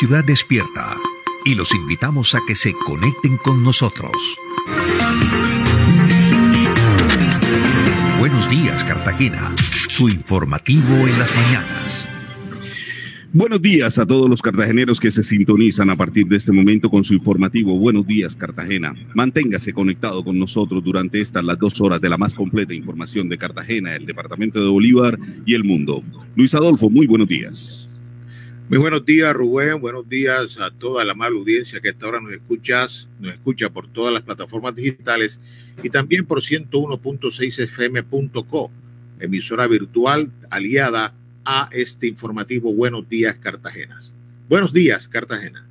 Ciudad despierta y los invitamos a que se conecten con nosotros. Buenos días, Cartagena. Su informativo en las mañanas. Buenos días a todos los cartageneros que se sintonizan a partir de este momento con su informativo Buenos días Cartagena. Manténgase conectado con nosotros durante estas las dos horas de la más completa información de Cartagena, el departamento de Bolívar y el mundo. Luis Adolfo, muy buenos días. Muy buenos días, Rubén. Buenos días a toda la mala audiencia que a esta hora nos escuchas, nos escucha por todas las plataformas digitales y también por 101.6 fm.co, emisora virtual aliada a este informativo Buenos Días Cartagena. Buenos días, Cartagena.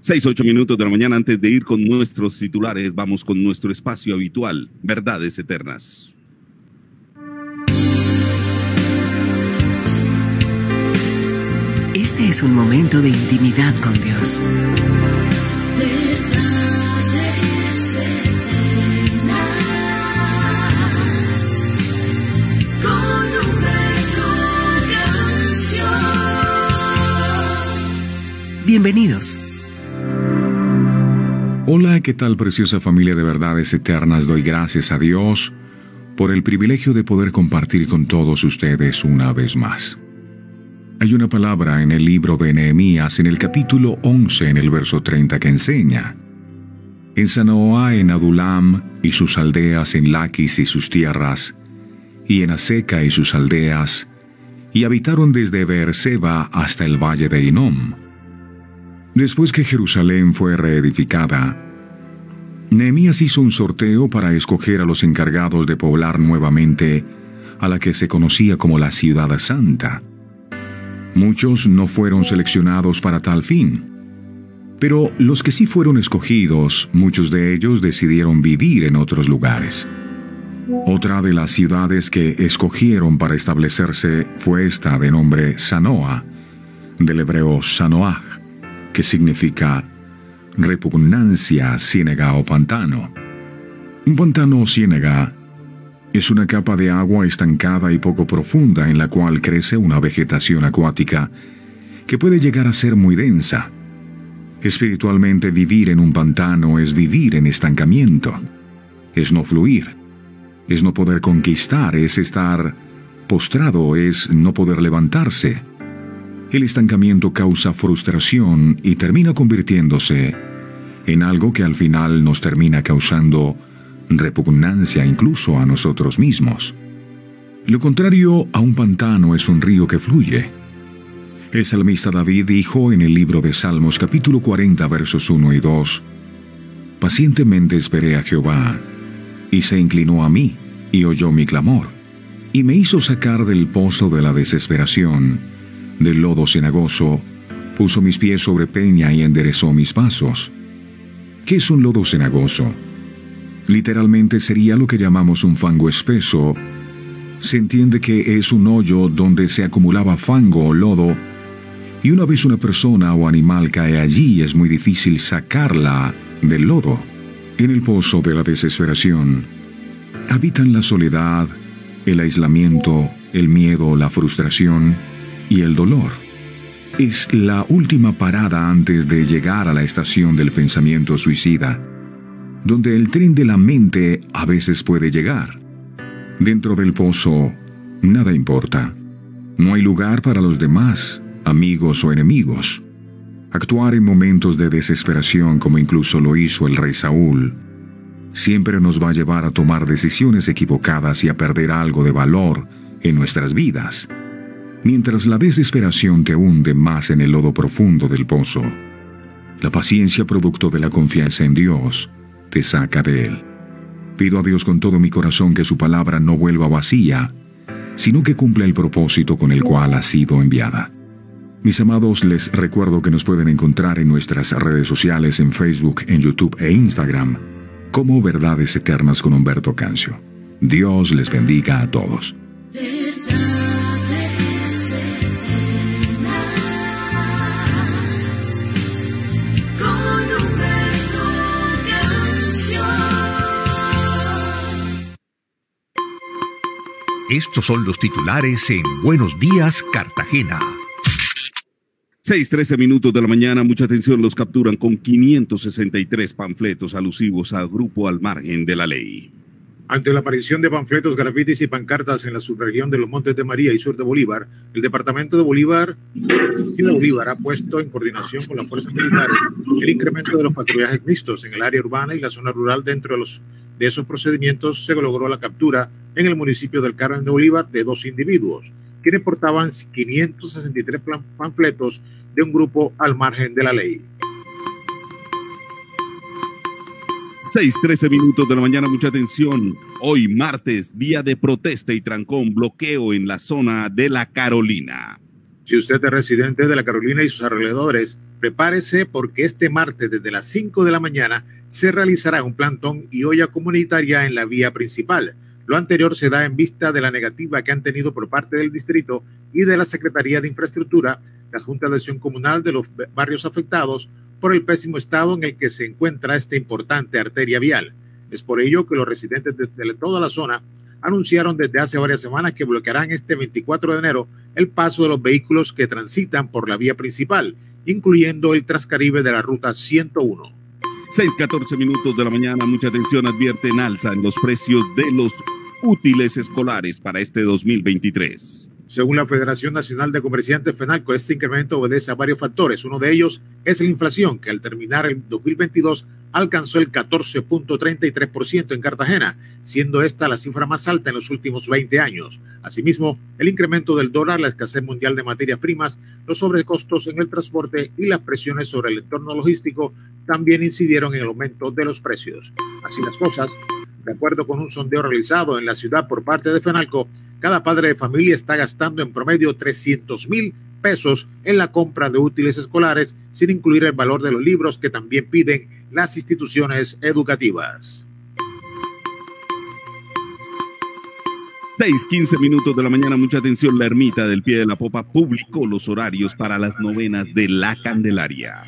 Seis, ocho minutos de la mañana antes de ir con nuestros titulares, vamos con nuestro espacio habitual, Verdades Eternas. Este es un momento de intimidad con Dios. Bienvenidos. Hola, ¿qué tal preciosa familia de verdades eternas? Doy gracias a Dios por el privilegio de poder compartir con todos ustedes una vez más. Hay una palabra en el libro de Nehemías en el capítulo 11 en el verso 30 que enseña. En Sanoa, en Adulam y sus aldeas, en Laquis y sus tierras, y en Aseca y sus aldeas, y habitaron desde Beerseba hasta el valle de Inom Después que Jerusalén fue reedificada, Nehemías hizo un sorteo para escoger a los encargados de poblar nuevamente a la que se conocía como la Ciudad Santa. Muchos no fueron seleccionados para tal fin, pero los que sí fueron escogidos, muchos de ellos decidieron vivir en otros lugares. Otra de las ciudades que escogieron para establecerse fue esta de nombre Sanoa, del hebreo Sanoah que significa repugnancia, ciénega o pantano. Un pantano o ciénega es una capa de agua estancada y poco profunda en la cual crece una vegetación acuática que puede llegar a ser muy densa. Espiritualmente vivir en un pantano es vivir en estancamiento, es no fluir, es no poder conquistar, es estar postrado, es no poder levantarse el estancamiento causa frustración y termina convirtiéndose en algo que al final nos termina causando repugnancia incluso a nosotros mismos. Lo contrario a un pantano es un río que fluye. El salmista David dijo en el libro de Salmos capítulo 40 versos 1 y 2, Pacientemente esperé a Jehová, y se inclinó a mí, y oyó mi clamor, y me hizo sacar del pozo de la desesperación, del lodo cenagoso, puso mis pies sobre peña y enderezó mis pasos. ¿Qué es un lodo cenagoso? Literalmente sería lo que llamamos un fango espeso. Se entiende que es un hoyo donde se acumulaba fango o lodo, y una vez una persona o animal cae allí es muy difícil sacarla del lodo. En el pozo de la desesperación habitan la soledad, el aislamiento, el miedo, la frustración, y el dolor. Es la última parada antes de llegar a la estación del pensamiento suicida, donde el tren de la mente a veces puede llegar. Dentro del pozo, nada importa. No hay lugar para los demás, amigos o enemigos. Actuar en momentos de desesperación como incluso lo hizo el rey Saúl, siempre nos va a llevar a tomar decisiones equivocadas y a perder algo de valor en nuestras vidas mientras la desesperación te hunde más en el lodo profundo del pozo. La paciencia producto de la confianza en Dios te saca de él. Pido a Dios con todo mi corazón que su palabra no vuelva vacía, sino que cumpla el propósito con el cual ha sido enviada. Mis amados, les recuerdo que nos pueden encontrar en nuestras redes sociales en Facebook, en YouTube e Instagram como Verdades Eternas con Humberto Cancio. Dios les bendiga a todos. Estos son los titulares en Buenos Días, Cartagena. 6:13 minutos de la mañana, mucha atención, los capturan con 563 panfletos alusivos al grupo al margen de la ley. Ante la aparición de panfletos, grafitis y pancartas en la subregión de los Montes de María y sur de Bolívar, el departamento de Bolívar, de Bolívar ha puesto en coordinación con las fuerzas militares el incremento de los patrullajes mixtos en el área urbana y la zona rural. Dentro de, los, de esos procedimientos se logró la captura en el municipio del Carmen de Bolívar de dos individuos quienes portaban 563 panfletos de un grupo al margen de la ley. 6:13 minutos de la mañana, mucha atención. Hoy martes, día de protesta y trancón, bloqueo en la zona de la Carolina. Si usted es residente de la Carolina y sus alrededores, prepárese porque este martes desde las 5 de la mañana se realizará un plantón y olla comunitaria en la vía principal lo anterior se da en vista de la negativa que han tenido por parte del distrito y de la Secretaría de Infraestructura, la Junta de Acción Comunal de los barrios afectados por el pésimo estado en el que se encuentra esta importante arteria vial. Es por ello que los residentes de, toda la zona anunciaron desde hace varias semanas que bloquearán este 24 de enero el paso de los vehículos que transitan por la vía principal, incluyendo el Trascaribe de la Ruta 101. 6:14 minutos de la mañana, mucha atención, advierten alza en los precios de los útiles escolares para este 2023. Según la Federación Nacional de Comerciantes FENALCO, este incremento obedece a varios factores. Uno de ellos es la inflación, que al terminar el 2022 alcanzó el 14.33% en Cartagena, siendo esta la cifra más alta en los últimos 20 años. Asimismo, el incremento del dólar, la escasez mundial de materias primas, los sobrecostos en el transporte y las presiones sobre el entorno logístico también incidieron en el aumento de los precios. Así las cosas, de acuerdo con un sondeo realizado en la ciudad por parte de FENALCO, cada padre de familia está gastando en promedio 300 mil pesos en la compra de útiles escolares, sin incluir el valor de los libros que también piden las instituciones educativas. 6, 15 minutos de la mañana, mucha atención, la ermita del pie de la popa publicó los horarios para las novenas de la Candelaria.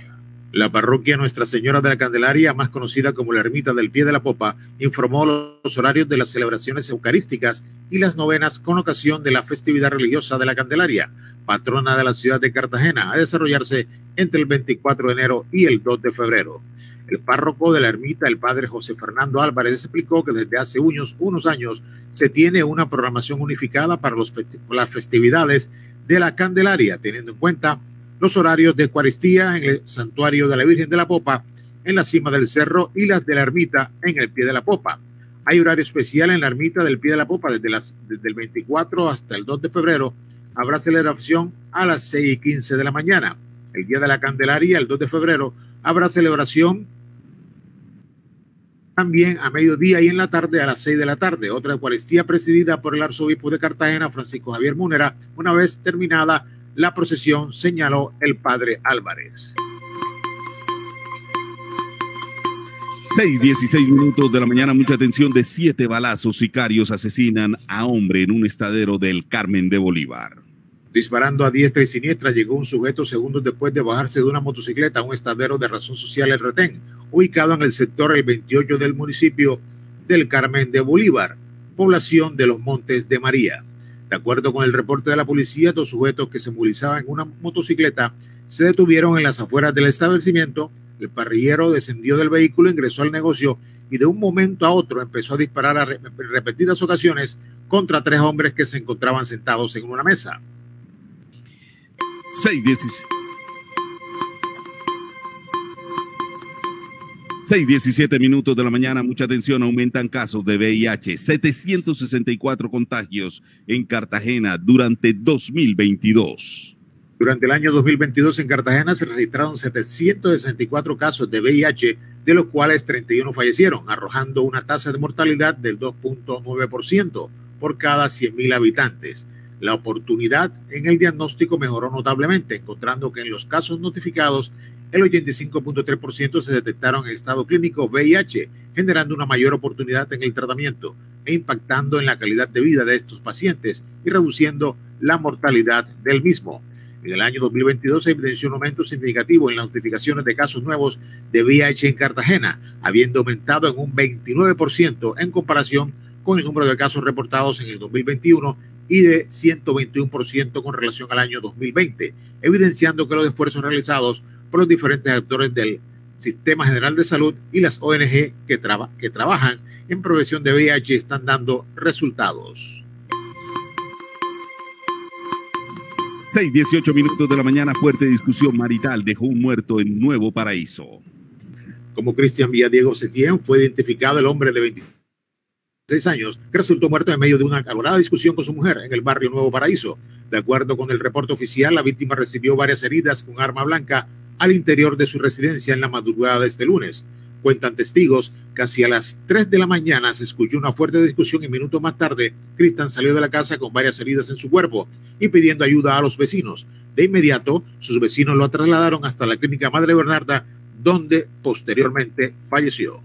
La parroquia Nuestra Señora de la Candelaria, más conocida como la Ermita del Pie de la Popa, informó los horarios de las celebraciones eucarísticas y las novenas con ocasión de la festividad religiosa de la Candelaria, patrona de la ciudad de Cartagena, a desarrollarse entre el 24 de enero y el 2 de febrero. El párroco de la ermita, el padre José Fernando Álvarez, explicó que desde hace unos, años se tiene una programación unificada para los las festividades de la Candelaria, teniendo en cuenta los horarios de Eucaristía en el santuario de la Virgen de la Popa, en la cima del cerro, y las de la ermita en el pie de la Popa. Hay horario especial en la ermita del pie de la Popa desde, desde el 24 hasta el 2 de febrero. Habrá celebración a las 6 y 15 de la mañana. El día de la Candelaria, el 2 de febrero, habrá celebración también a mediodía y en la tarde a las 6 de la tarde. Otra Eucaristía presidida por el arzobispo de Cartagena, Francisco Javier Múnera, una vez terminada la procesión, señaló el padre Álvarez. 6, 16 minutos de la mañana, mucha atención de siete balazos sicarios asesinan a hombre en un estadero del Carmen de Bolívar. Disparando a diestra y siniestra, llegó un sujeto segundos después de bajarse de una motocicleta a un estadero de razón social El Retén, ubicado en el sector el 28 del municipio del Carmen de Bolívar, población de los Montes de María. De acuerdo con el reporte de la policía, dos sujetos que se movilizaban en una motocicleta se detuvieron en las afueras del establecimiento. El parrillero descendió del vehículo, ingresó al negocio y de un momento a otro empezó a disparar a repetidas ocasiones contra tres hombres que se encontraban sentados en una mesa. 6, 6:17 minutos de la mañana, mucha atención, aumentan casos de VIH, 764 contagios en Cartagena durante 2022. Durante el año 2022 en Cartagena se registraron 764 casos de VIH, de los cuales 31 fallecieron, arrojando una tasa de mortalidad del 2.9% por cada 100.000 habitantes. La oportunidad en el diagnóstico mejoró notablemente, encontrando que en los casos notificados el 85.3% se detectaron en estado clínico VIH, generando una mayor oportunidad en el tratamiento e impactando en la calidad de vida de estos pacientes y reduciendo la mortalidad del mismo. En el año 2022 se evidenció un aumento significativo en las notificaciones de casos nuevos de VIH en Cartagena, habiendo aumentado en un 29% en comparación con el número de casos reportados en el 2021 y de 121% con relación al año 2020, evidenciando que los esfuerzos realizados por los diferentes actores del Sistema General de Salud y las ONG que, que trabajan en prevención de VIH están dando resultados. 6, 18 minutos de la mañana, fuerte discusión marital dejó un muerto en Nuevo Paraíso. Como Cristian Villadiego Setién fue identificado el hombre de 26 años que resultó muerto en medio de una acalorada discusión con su mujer en el barrio Nuevo Paraíso. De acuerdo con el reporte oficial, la víctima recibió varias heridas con arma blanca al interior de su residencia en la madrugada de este lunes. Cuentan testigos que hacia las 3 de la mañana se escuchó una fuerte discusión y minutos más tarde, Cristian salió de la casa con varias heridas en su cuerpo y pidiendo ayuda a los vecinos. De inmediato, sus vecinos lo trasladaron hasta la clínica Madre Bernarda, donde posteriormente falleció.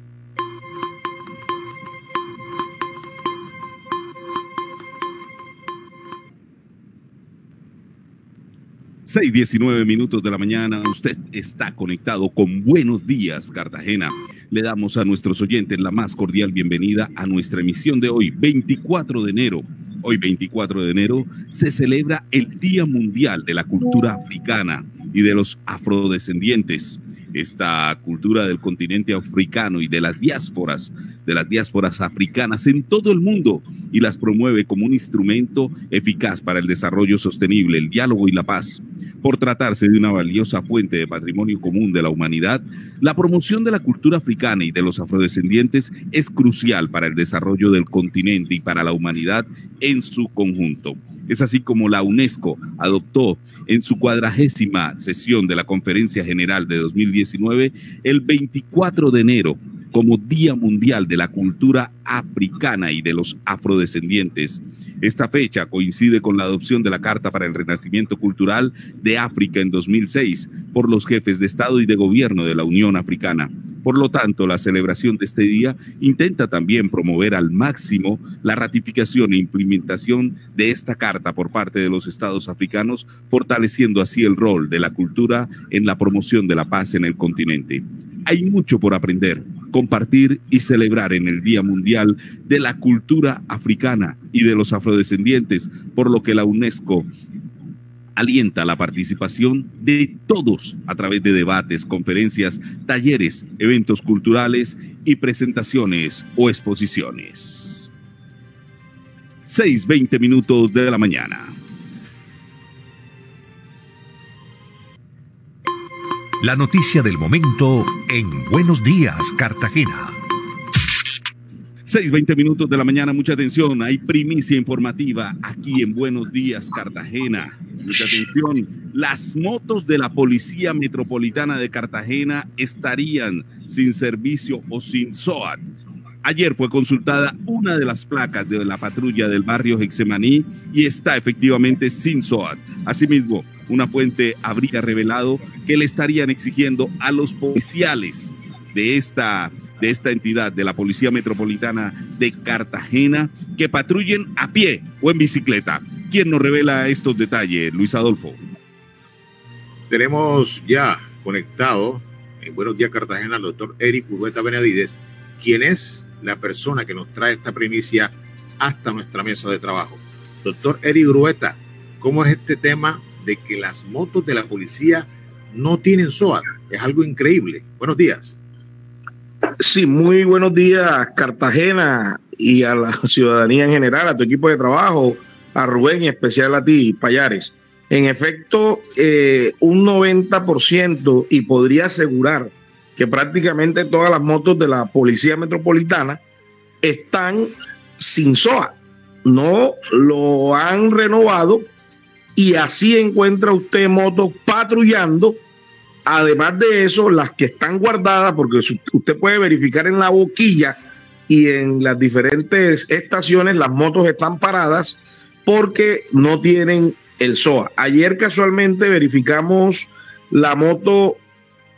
6:19 minutos de la mañana, usted está conectado con Buenos Días, Cartagena. Le damos a nuestros oyentes la más cordial bienvenida a nuestra emisión de hoy, 24 de enero. Hoy, 24 de enero, se celebra el Día Mundial de la Cultura Africana y de los Afrodescendientes esta cultura del continente africano y de las diásporas, de las diásporas africanas en todo el mundo y las promueve como un instrumento eficaz para el desarrollo sostenible, el diálogo y la paz. Por tratarse de una valiosa fuente de patrimonio común de la humanidad, la promoción de la cultura africana y de los afrodescendientes es crucial para el desarrollo del continente y para la humanidad en su conjunto. Es así como la UNESCO adoptó en su cuadragésima sesión de la Conferencia General de 2019 el 24 de enero como Día Mundial de la Cultura Africana y de los Afrodescendientes. Esta fecha coincide con la adopción de la Carta para el Renacimiento Cultural de África en 2006 por los jefes de Estado y de Gobierno de la Unión Africana. Por lo tanto, la celebración de este día intenta también promover al máximo la ratificación e implementación de esta carta por parte de los estados africanos, fortaleciendo así el rol de la cultura en la promoción de la paz en el continente. Hay mucho por aprender, compartir y celebrar en el Día Mundial de la Cultura Africana y de los Afrodescendientes, por lo que la UNESCO alienta la participación de todos a través de debates, conferencias, talleres, eventos culturales y presentaciones o exposiciones. 6.20 minutos de la mañana. La noticia del momento en Buenos Días, Cartagena. 6.20 minutos de la mañana, mucha atención, hay primicia informativa aquí en Buenos Días, Cartagena. Mucha atención, las motos de la Policía Metropolitana de Cartagena estarían sin servicio o sin SOAT. Ayer fue consultada una de las placas de la patrulla del barrio Hexemaní y está efectivamente sin SOAT. Asimismo, una fuente habría revelado que le estarían exigiendo a los policiales de esta de esta entidad, de la Policía Metropolitana de Cartagena, que patrullen a pie o en bicicleta. ¿Quién nos revela estos detalles, Luis Adolfo? Tenemos ya conectado en Buenos Días Cartagena al doctor Eric Urueta Benavides, quien es la persona que nos trae esta primicia hasta nuestra mesa de trabajo. Doctor Eric Urueta, ¿cómo es este tema de que las motos de la policía no tienen SOAT? Es algo increíble. Buenos días. Sí, muy buenos días, Cartagena, y a la ciudadanía en general, a tu equipo de trabajo, a Rubén y especial a ti, Payares. En efecto, eh, un 90% y podría asegurar que prácticamente todas las motos de la Policía Metropolitana están sin SOA. No lo han renovado y así encuentra usted motos patrullando Además de eso, las que están guardadas, porque usted puede verificar en la boquilla y en las diferentes estaciones, las motos están paradas porque no tienen el SOA. Ayer casualmente verificamos la moto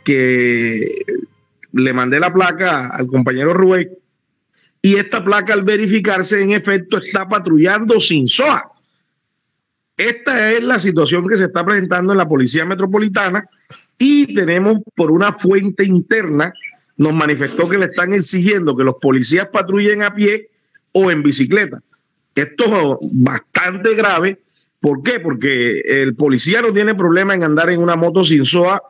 que le mandé la placa al compañero Rubén y esta placa al verificarse en efecto está patrullando sin SOA. Esta es la situación que se está presentando en la Policía Metropolitana y tenemos por una fuente interna, nos manifestó que le están exigiendo que los policías patrullen a pie o en bicicleta. Esto es bastante grave. ¿Por qué? Porque el policía no tiene problema en andar en una moto sin SOA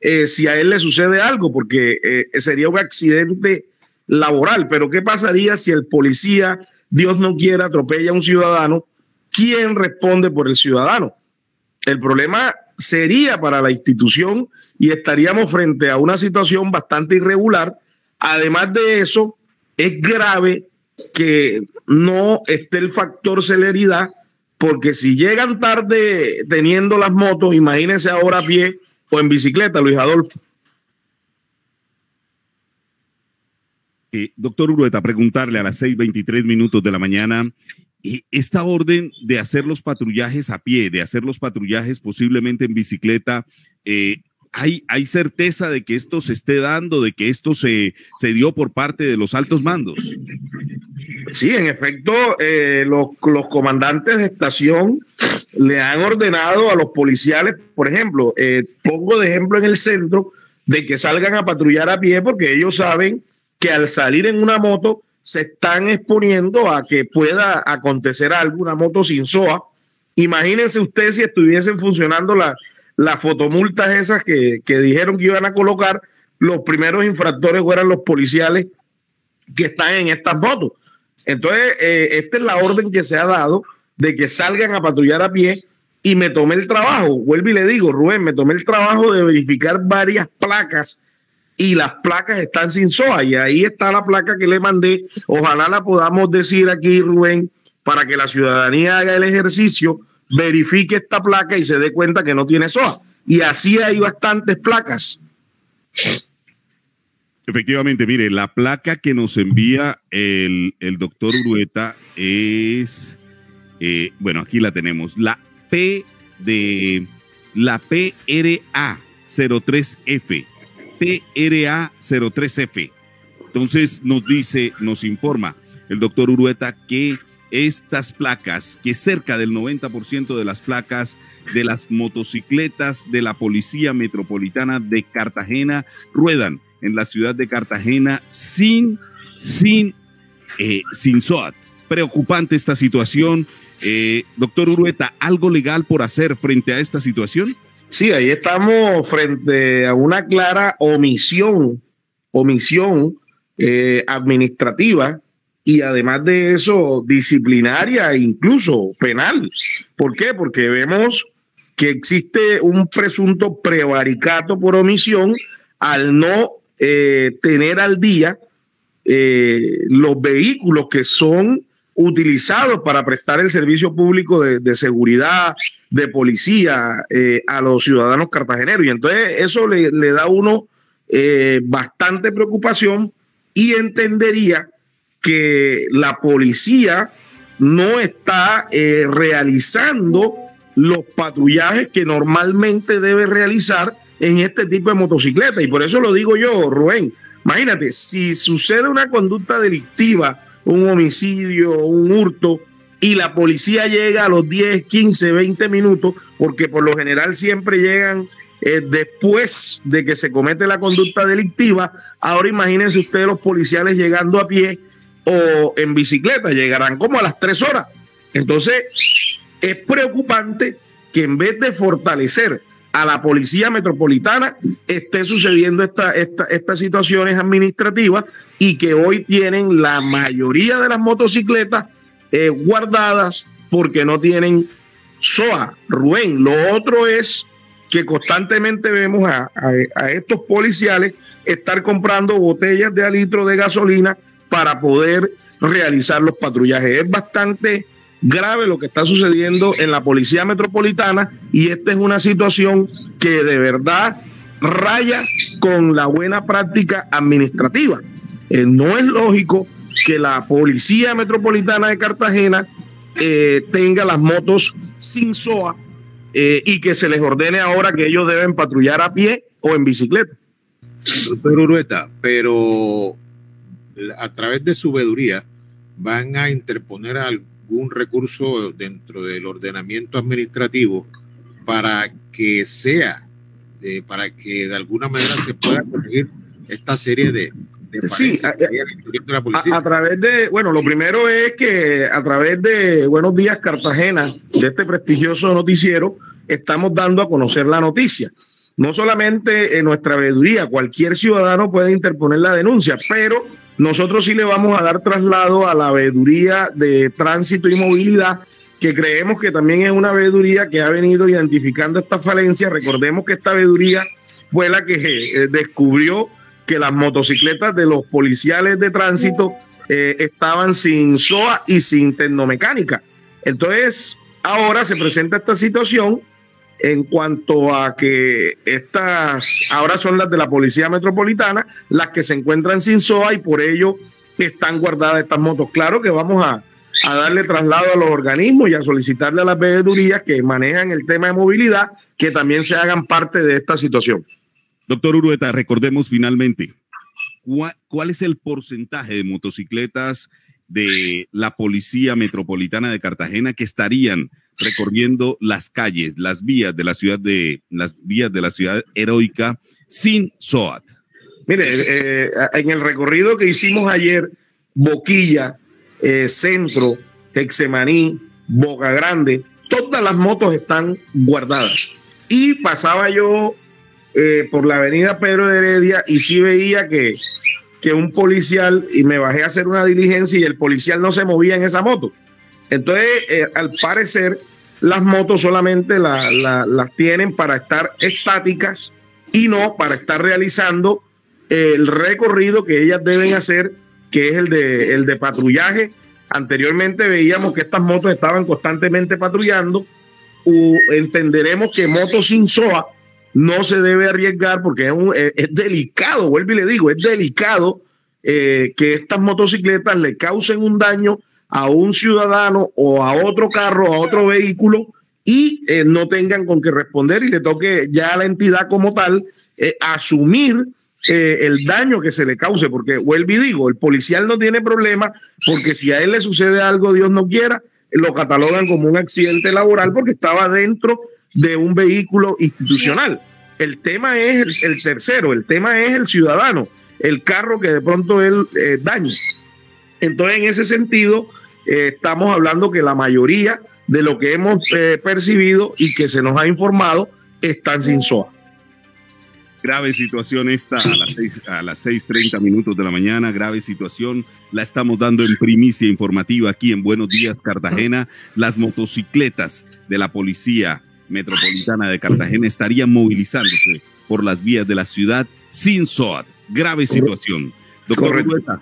eh, si a él le sucede algo, porque eh, sería un accidente laboral. Pero ¿qué pasaría si el policía, Dios no quiera, atropella a un ciudadano? ¿Quién responde por el ciudadano? El problema sería para la institución y estaríamos frente a una situación bastante irregular. Además de eso, es grave que no esté el factor celeridad, porque si llegan tarde teniendo las motos, imagínense ahora a pie o en bicicleta, Luis Adolfo. Eh, doctor Urueta, preguntarle a las 6:23 minutos de la mañana, esta orden de hacer los patrullajes a pie, de hacer los patrullajes posiblemente en bicicleta, eh, ¿hay, ¿hay certeza de que esto se esté dando, de que esto se, se dio por parte de los altos mandos? Sí, en efecto, los, los, comandantes de estación le han ordenado a los policiales, por ejemplo, pongo de ejemplo en el centro, de que salgan a patrullar a pie porque ellos saben que al salir en una moto se están exponiendo a que pueda acontecer algo, una moto sin SOA. Imagínense ustedes si estuviesen funcionando las la fotomultas esas que, que, dijeron que iban a colocar, los primeros infractores fueran los policiales que están en estas motos. Entonces, eh, esta es la orden que se ha dado de que salgan a patrullar a pie y me tomé el trabajo, vuelvo y le digo, Rubén, me tomé el trabajo de verificar varias placas y las placas están sin SOA. Y ahí está la placa que le mandé. Ojalá la podamos decir aquí, Rubén, para que la ciudadanía haga el ejercicio, verifique esta placa y se dé cuenta que no tiene SOA. Y así hay bastantes placas. Efectivamente, mire, la placa que nos envía el, doctor Urueta es, eh, bueno, aquí la tenemos, la P de la PRA 03F. PRA03F. Entonces nos dice, nos informa el doctor Urueta que estas placas, que cerca del 90% de las placas de las motocicletas de la Policía Metropolitana de Cartagena ruedan en la ciudad de Cartagena sin, sin, eh, sin SOAT. Preocupante esta situación. Eh, doctor Urueta, ¿algo legal por hacer frente a esta situación? Sí, ahí estamos frente a una clara omisión, omisión eh, administrativa y además de eso disciplinaria e incluso penal. ¿Por qué? Porque vemos que existe un presunto prevaricato por omisión al no eh, tener al día eh, los vehículos que son utilizados para prestar el servicio público de, seguridad, de policía eh, a los ciudadanos cartageneros. Y entonces eso le, da a uno eh, bastante preocupación y entendería que la policía no está eh, realizando los patrullajes que normalmente debe realizar en este tipo de motocicleta. Y por eso lo digo yo, Rubén. Imagínate, si sucede una conducta delictiva, un homicidio, un hurto, y la policía llega a los 10, 15, 20 minutos, porque por lo general siempre llegan eh, después de que se comete la conducta delictiva. Ahora imagínense ustedes los policiales llegando a pie o en bicicleta, llegarán como a las 3 horas. Entonces, es preocupante que en vez de fortalecer a la policía metropolitana esté sucediendo esta, estas situaciones administrativas y que hoy tienen la mayoría de las motocicletas eh, guardadas porque no tienen SOA. Rubén, lo otro es que constantemente vemos a, a, estos policiales estar comprando botellas de litro de gasolina para poder realizar los patrullajes. Es bastante grave lo que está sucediendo en la Policía Metropolitana y esta es una situación que de verdad raya con la buena práctica administrativa. Eh, no es lógico que la Policía Metropolitana de Cartagena eh, tenga las motos sin SOA eh, y que se les ordene ahora que ellos deben patrullar a pie o en bicicleta. Pero Urueta, pero a través de su veeduría van a interponer al un recurso dentro del ordenamiento administrativo para que sea, para que de alguna manera se pueda conseguir esta serie de, Sí, a, a, través de, bueno, lo primero es que a través de Buenos Días Cartagena, de este prestigioso noticiero, estamos dando a conocer la noticia. No solamente en nuestra veeduría, cualquier ciudadano puede interponer la denuncia, pero nosotros sí le vamos a dar traslado a la veeduría de tránsito y movilidad, que creemos que también es una veeduría que ha venido identificando esta falencia. Recordemos que esta veeduría fue la que eh, descubrió que las motocicletas de los policiales de tránsito eh, estaban sin SOA y sin tecnomecánica. Entonces, ahora se presenta esta situación en cuanto a que estas ahora son las de la Policía Metropolitana, las que se encuentran sin SOA y por ello están guardadas estas motos. Claro que vamos a, darle traslado a los organismos y a solicitarle a las veedurías que manejan el tema de movilidad que también se hagan parte de esta situación. Doctor Urueta, recordemos finalmente, ¿cuál, es el porcentaje de motocicletas de la Policía Metropolitana de Cartagena que estarían recorriendo las calles, las vías de la ciudad de las vías de la ciudad heroica sin SOAT? Mire, eh, en el recorrido que hicimos ayer, Boquilla, eh, Centro, Texemaní, Boca Grande, todas las motos están guardadas. Y pasaba yo eh, por la avenida Pedro de Heredia y sí veía que, que un policial, y me bajé a hacer una diligencia y el policial no se movía en esa moto. Entonces, eh, al parecer, las motos solamente las tienen para estar estáticas y no para estar realizando el recorrido que ellas deben hacer, que es el de, el de patrullaje. Anteriormente veíamos que estas motos estaban constantemente patrullando. Entenderemos que motos sin SOA no se debe arriesgar porque es, un, es, delicado, vuelvo y le digo, es delicado eh, que estas motocicletas le causen un daño a un ciudadano o a otro carro, a otro vehículo y eh, no tengan con qué responder y le toque ya a la entidad como tal eh, asumir el daño que se le cause, porque vuelvo y digo, el policial no tiene problema porque si a él le sucede algo, Dios no quiera, lo catalogan como un accidente laboral porque estaba dentro de un vehículo institucional. El tema es el, tercero, el tema es el ciudadano, el carro que de pronto él eh, daña. Entonces, en ese sentido, eh, estamos hablando que la mayoría de lo que hemos eh, percibido y que se nos ha informado están sin SOA. Grave situación esta a las, seis, a las 6.30 minutos de la mañana, grave situación, la estamos dando en primicia informativa aquí en Buenos Días Cartagena, las motocicletas de la policía Metropolitana de Cartagena estaría movilizándose por las vías de la ciudad sin SOAT. Grave situación. Doctor Rueta,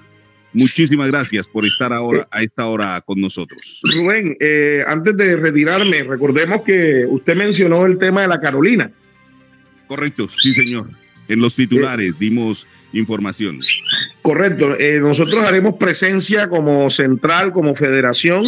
muchísimas gracias por estar ahora a esta hora con nosotros. Rubén, eh, antes de retirarme, recordemos que usted mencionó el tema de la Carolina. Correcto, sí, señor. En los titulares eh, dimos información. Correcto. Eh, nosotros haremos presencia como central, como federación,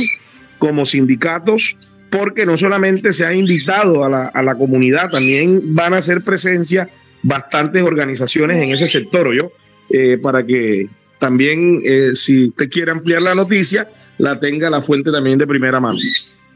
como sindicatos porque no solamente se ha invitado a la, a la comunidad, también van a hacer presencia bastantes organizaciones en ese sector, yo, eh, para que también, eh, si usted quiere ampliar la noticia, la tenga la fuente también de primera mano.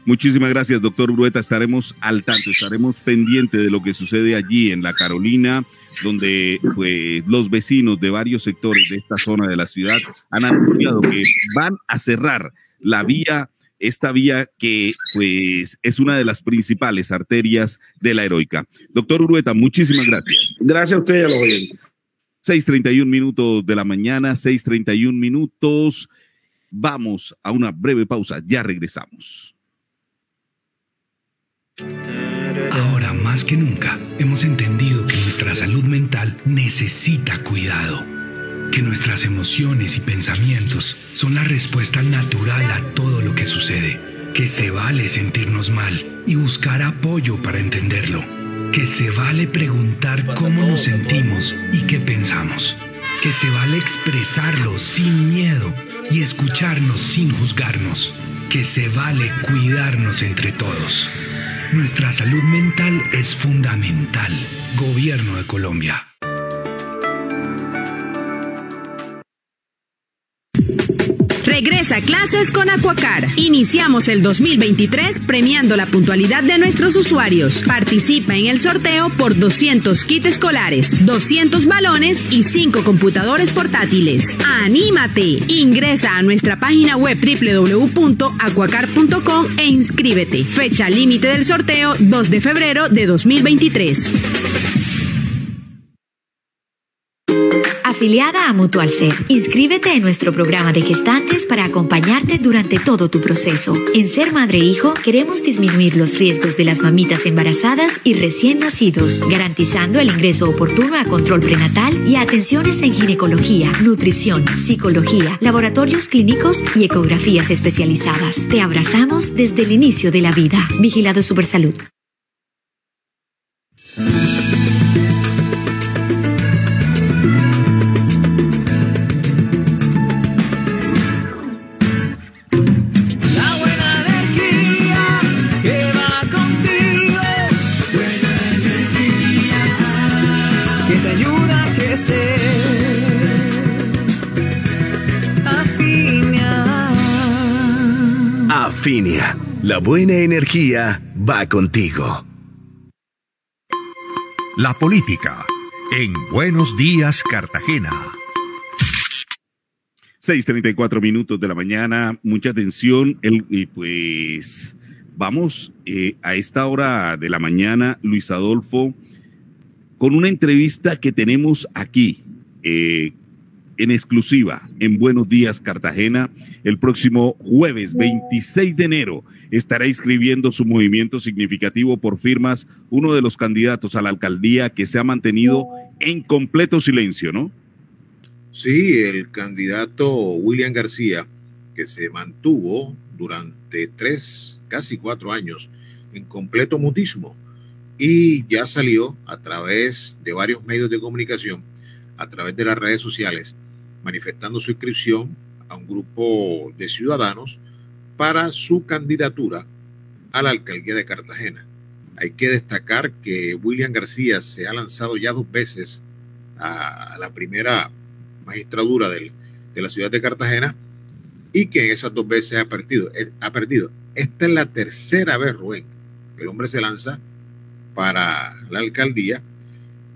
Muchísimas gracias, doctor Urueta. Estaremos al tanto, estaremos pendientes de lo que sucede allí en la Carolina, donde pues, los vecinos de varios sectores de esta zona de la ciudad han anunciado que van a cerrar la vía esta vía que pues es una de las principales arterias de la heroica. Doctor Urueta, muchísimas gracias. Gracias a usted y a los oyentes. 6:31 minutos de la mañana, 6:31 minutos. Vamos a una breve pausa, ya regresamos. Ahora más que nunca hemos entendido que nuestra salud mental necesita cuidado que nuestras emociones y pensamientos son la respuesta natural a todo lo que sucede, que se vale sentirnos mal y buscar apoyo para entenderlo, que se vale preguntar cómo nos sentimos y qué pensamos, que se vale expresarlo sin miedo y escucharnos sin juzgarnos, que se vale cuidarnos entre todos. Nuestra salud mental es fundamental. Gobierno de Colombia. Regresa a clases con Aquacar. Iniciamos el 2023 premiando la puntualidad de nuestros usuarios. Participa en el sorteo por 200 kits escolares, 200 balones y 5 computadores portátiles. ¡Anímate! Ingresa a nuestra página web www.aquacar.com e inscríbete. Fecha límite del sorteo 2 de febrero de 2023. Afiliada a Mutual Ser, inscríbete en nuestro programa de gestantes para acompañarte durante todo tu proceso. En Ser Madre e Hijo queremos disminuir los riesgos de las mamitas embarazadas y recién nacidos, garantizando el ingreso oportuno a control prenatal y atenciones en ginecología, nutrición, psicología, laboratorios clínicos y ecografías especializadas. Te abrazamos desde el inicio de la vida. Vigilado Supersalud. Finia, la buena energía va contigo. La política en Buenos Días Cartagena. 6:34 minutos de la mañana, mucha atención. El, y pues vamos eh, a esta hora de la mañana, Luis Adolfo, con una entrevista que tenemos aquí. Eh, en exclusiva en Buenos Días Cartagena. El próximo jueves 26 de enero estará inscribiendo su movimiento significativo por firmas uno de los candidatos a la alcaldía que se ha mantenido en completo silencio, ¿no? Sí, el candidato William García, que se mantuvo durante tres, casi cuatro años en completo mutismo y ya salió a través de varios medios de comunicación, a través de las redes sociales, manifestando su inscripción a un grupo de ciudadanos para su candidatura a la alcaldía de Cartagena. Hay que destacar que William García se ha lanzado ya dos veces a la primera magistradura de la ciudad de Cartagena y que en esas dos veces ha perdido, ha perdido. Esta es la tercera vez, Rubén, que el hombre se lanza para la alcaldía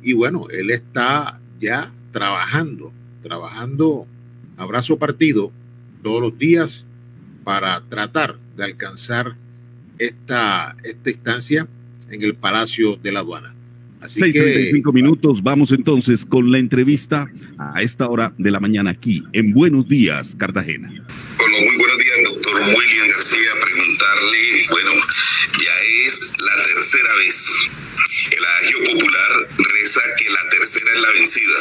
y bueno, él está ya trabajando trabajando abrazo partido todos los días para tratar de alcanzar esta, esta instancia en el Palacio de la Aduana. Así 6.35 minutos, vamos entonces con la entrevista a esta hora de la mañana aquí en Buenos Días, Cartagena. Bueno, muy buenos días, doctor William García. Preguntarle, bueno, ya es la tercera vez el adagio popular reza que la tercera es la vencida.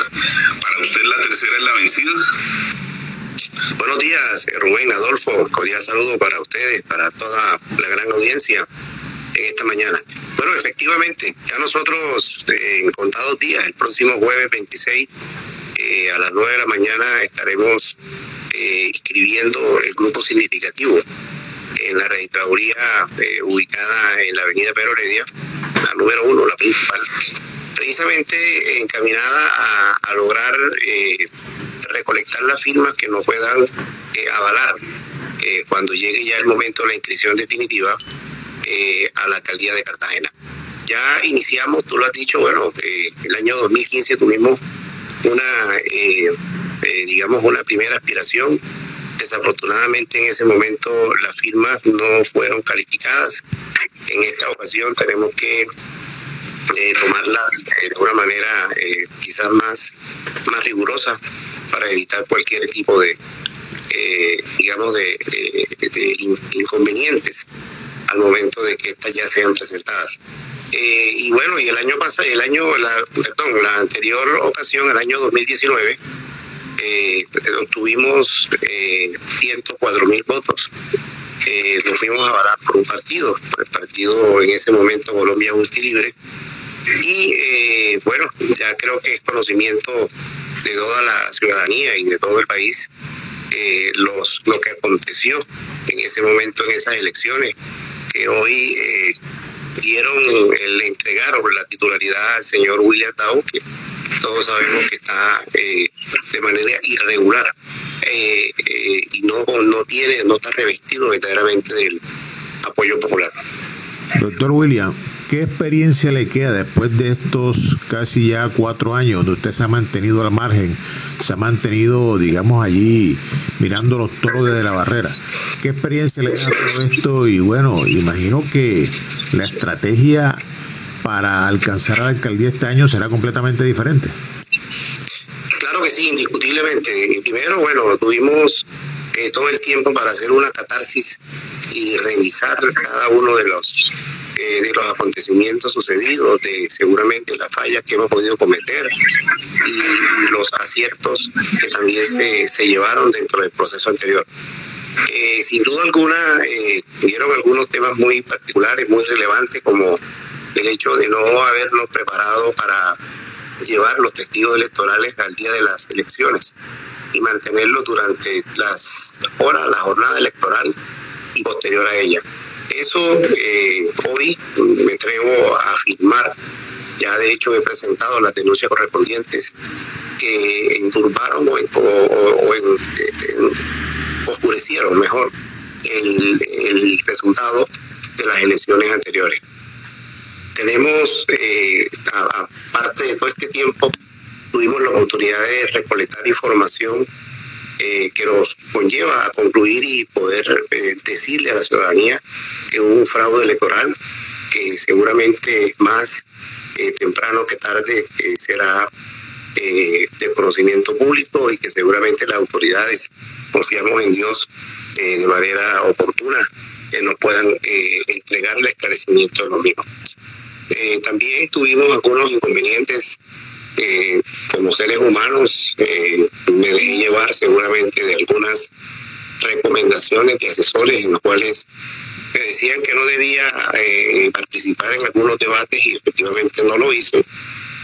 ¿Para usted la tercera es la vencida? Buenos días, Rubén, Adolfo. Cordial saludo para ustedes, para toda la gran audiencia en esta mañana. Bueno, efectivamente, ya nosotros eh, en contados días, el próximo jueves 26 eh, a las 9 de la mañana estaremos eh, escribiendo el grupo significativo en la registraduría ubicada en la avenida Pedro Heredia la número uno, la principal, precisamente encaminada a, lograr eh, recolectar las firmas que nos puedan eh, avalar eh, cuando llegue ya el momento de la inscripción definitiva a la alcaldía de Cartagena. Ya iniciamos, tú lo has dicho, bueno, el año 2015 tuvimos una, digamos, una primera aspiración Desafortunadamente en ese momento las firmas no fueron calificadas. En esta ocasión tenemos que eh, tomarlas eh, de una manera eh, quizás más, más rigurosa para evitar cualquier tipo de, digamos, de, inconvenientes al momento de que estas ya sean presentadas. y bueno, y el año pasado, el año, la, perdón, la anterior ocasión, el año 2019, eh, obtuvimos eh, 104 mil votos. Eh, nos fuimos a avalar por un partido, el partido en ese momento Colombia Justi Libre. Y eh, bueno, ya creo que es conocimiento de toda la ciudadanía y de todo el país eh, los, lo que aconteció en ese momento en esas elecciones, que hoy dieron, le entregaron la titularidad al señor William Tau, que todos sabemos que está eh, de manera irregular. Eh, eh, y no, no tiene, no está revestido verdaderamente del apoyo popular. Doctor William, ¿qué experiencia le queda después de estos casi ya cuatro años donde usted se ha mantenido al margen, se ha mantenido, digamos, allí mirando los toros desde la barrera? ¿Qué experiencia le queda todo esto? Y bueno, imagino que la estrategia para alcanzar la alcaldía este año será completamente diferente. Claro que sí, indiscutiblemente. Primero, bueno, tuvimos todo el tiempo para hacer una catarsis y revisar cada uno de los eh, de los acontecimientos sucedidos, de seguramente las fallas que hemos podido cometer y los aciertos que también se, se llevaron dentro del proceso anterior. Eh, sin duda alguna, eh, hubieron algunos temas muy particulares, muy relevantes, como el hecho de no habernos preparado para llevar los testigos electorales al día de las elecciones y mantenerlos durante las horas, la jornada electoral y posterior a ella. Eso eh, hoy me atrevo a afirmar, ya de hecho he presentado las denuncias correspondientes que enturbaron o, oscurecieron mejor el, el resultado de las elecciones anteriores tenemos, eh, aparte de todo este tiempo, tuvimos la oportunidad de recolectar información eh, que nos conlleva a concluir y poder eh, decirle a la ciudadanía que hubo un fraude electoral que seguramente más temprano que tarde será de conocimiento público y que seguramente las autoridades, confiamos en Dios de manera oportuna, nos puedan entregar el esclarecimiento de lo mismo. Eh, también tuvimos algunos inconvenientes eh, como seres humanos. Eh, me dejé llevar seguramente de algunas recomendaciones de asesores en los cuales me decían que no debía participar en algunos debates y efectivamente no lo hice.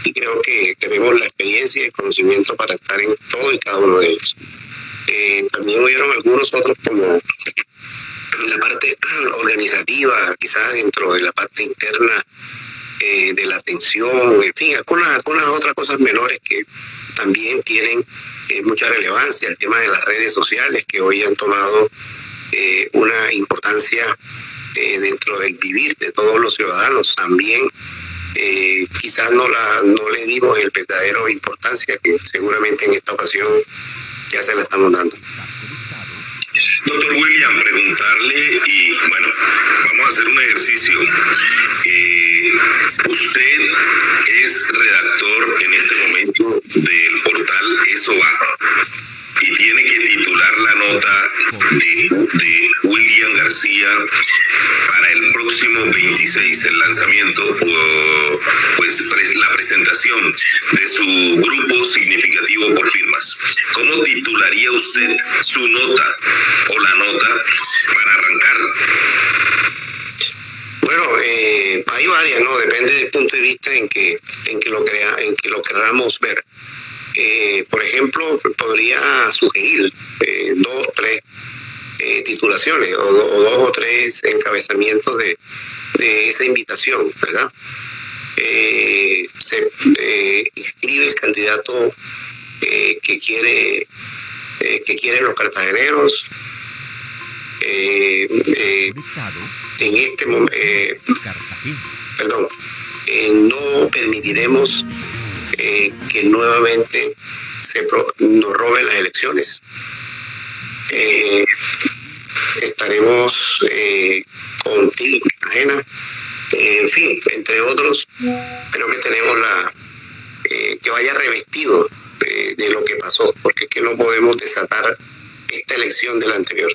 Y creo que tenemos la experiencia y el conocimiento para estar en todo y cada uno de ellos. también hubieron algunos otros como la parte organizativa, quizás dentro de la parte interna eh, de la atención, en fin, algunas, otras cosas menores que también tienen eh, mucha relevancia, el tema de las redes sociales que hoy han tomado eh, una importancia dentro del vivir de todos los ciudadanos. También quizás no, la, no le dimos el verdadero importancia que seguramente en esta ocasión ya se la estamos dando. Doctor William, preguntarle y bueno, vamos a hacer un ejercicio. Eh, usted es redactor en este momento del portal Eso Va y tiene que titular la nota de, de William García para el próximo 26, el lanzamiento, pues la presentación de su grupo significativo por firmas. ¿Cómo titularía usted su nota o la nota para arrancar? Bueno, eh, hay varias, ¿no? Depende del punto de vista en que, en que, lo, crea, en que lo queramos ver. Eh, por ejemplo, podría sugerir eh, dos, tres eh, titulaciones o, dos o tres encabezamientos de, esa invitación, ¿verdad? se inscribe el candidato que quiere que quieren los cartageneros en este momento perdón no permitiremos eh, que nuevamente se nos roben las elecciones. Eh, estaremos eh, con ajena, en fin, entre otros, creo que tenemos la que vaya revestido de, lo que pasó, porque es que no podemos desatar esta elección de la anterior.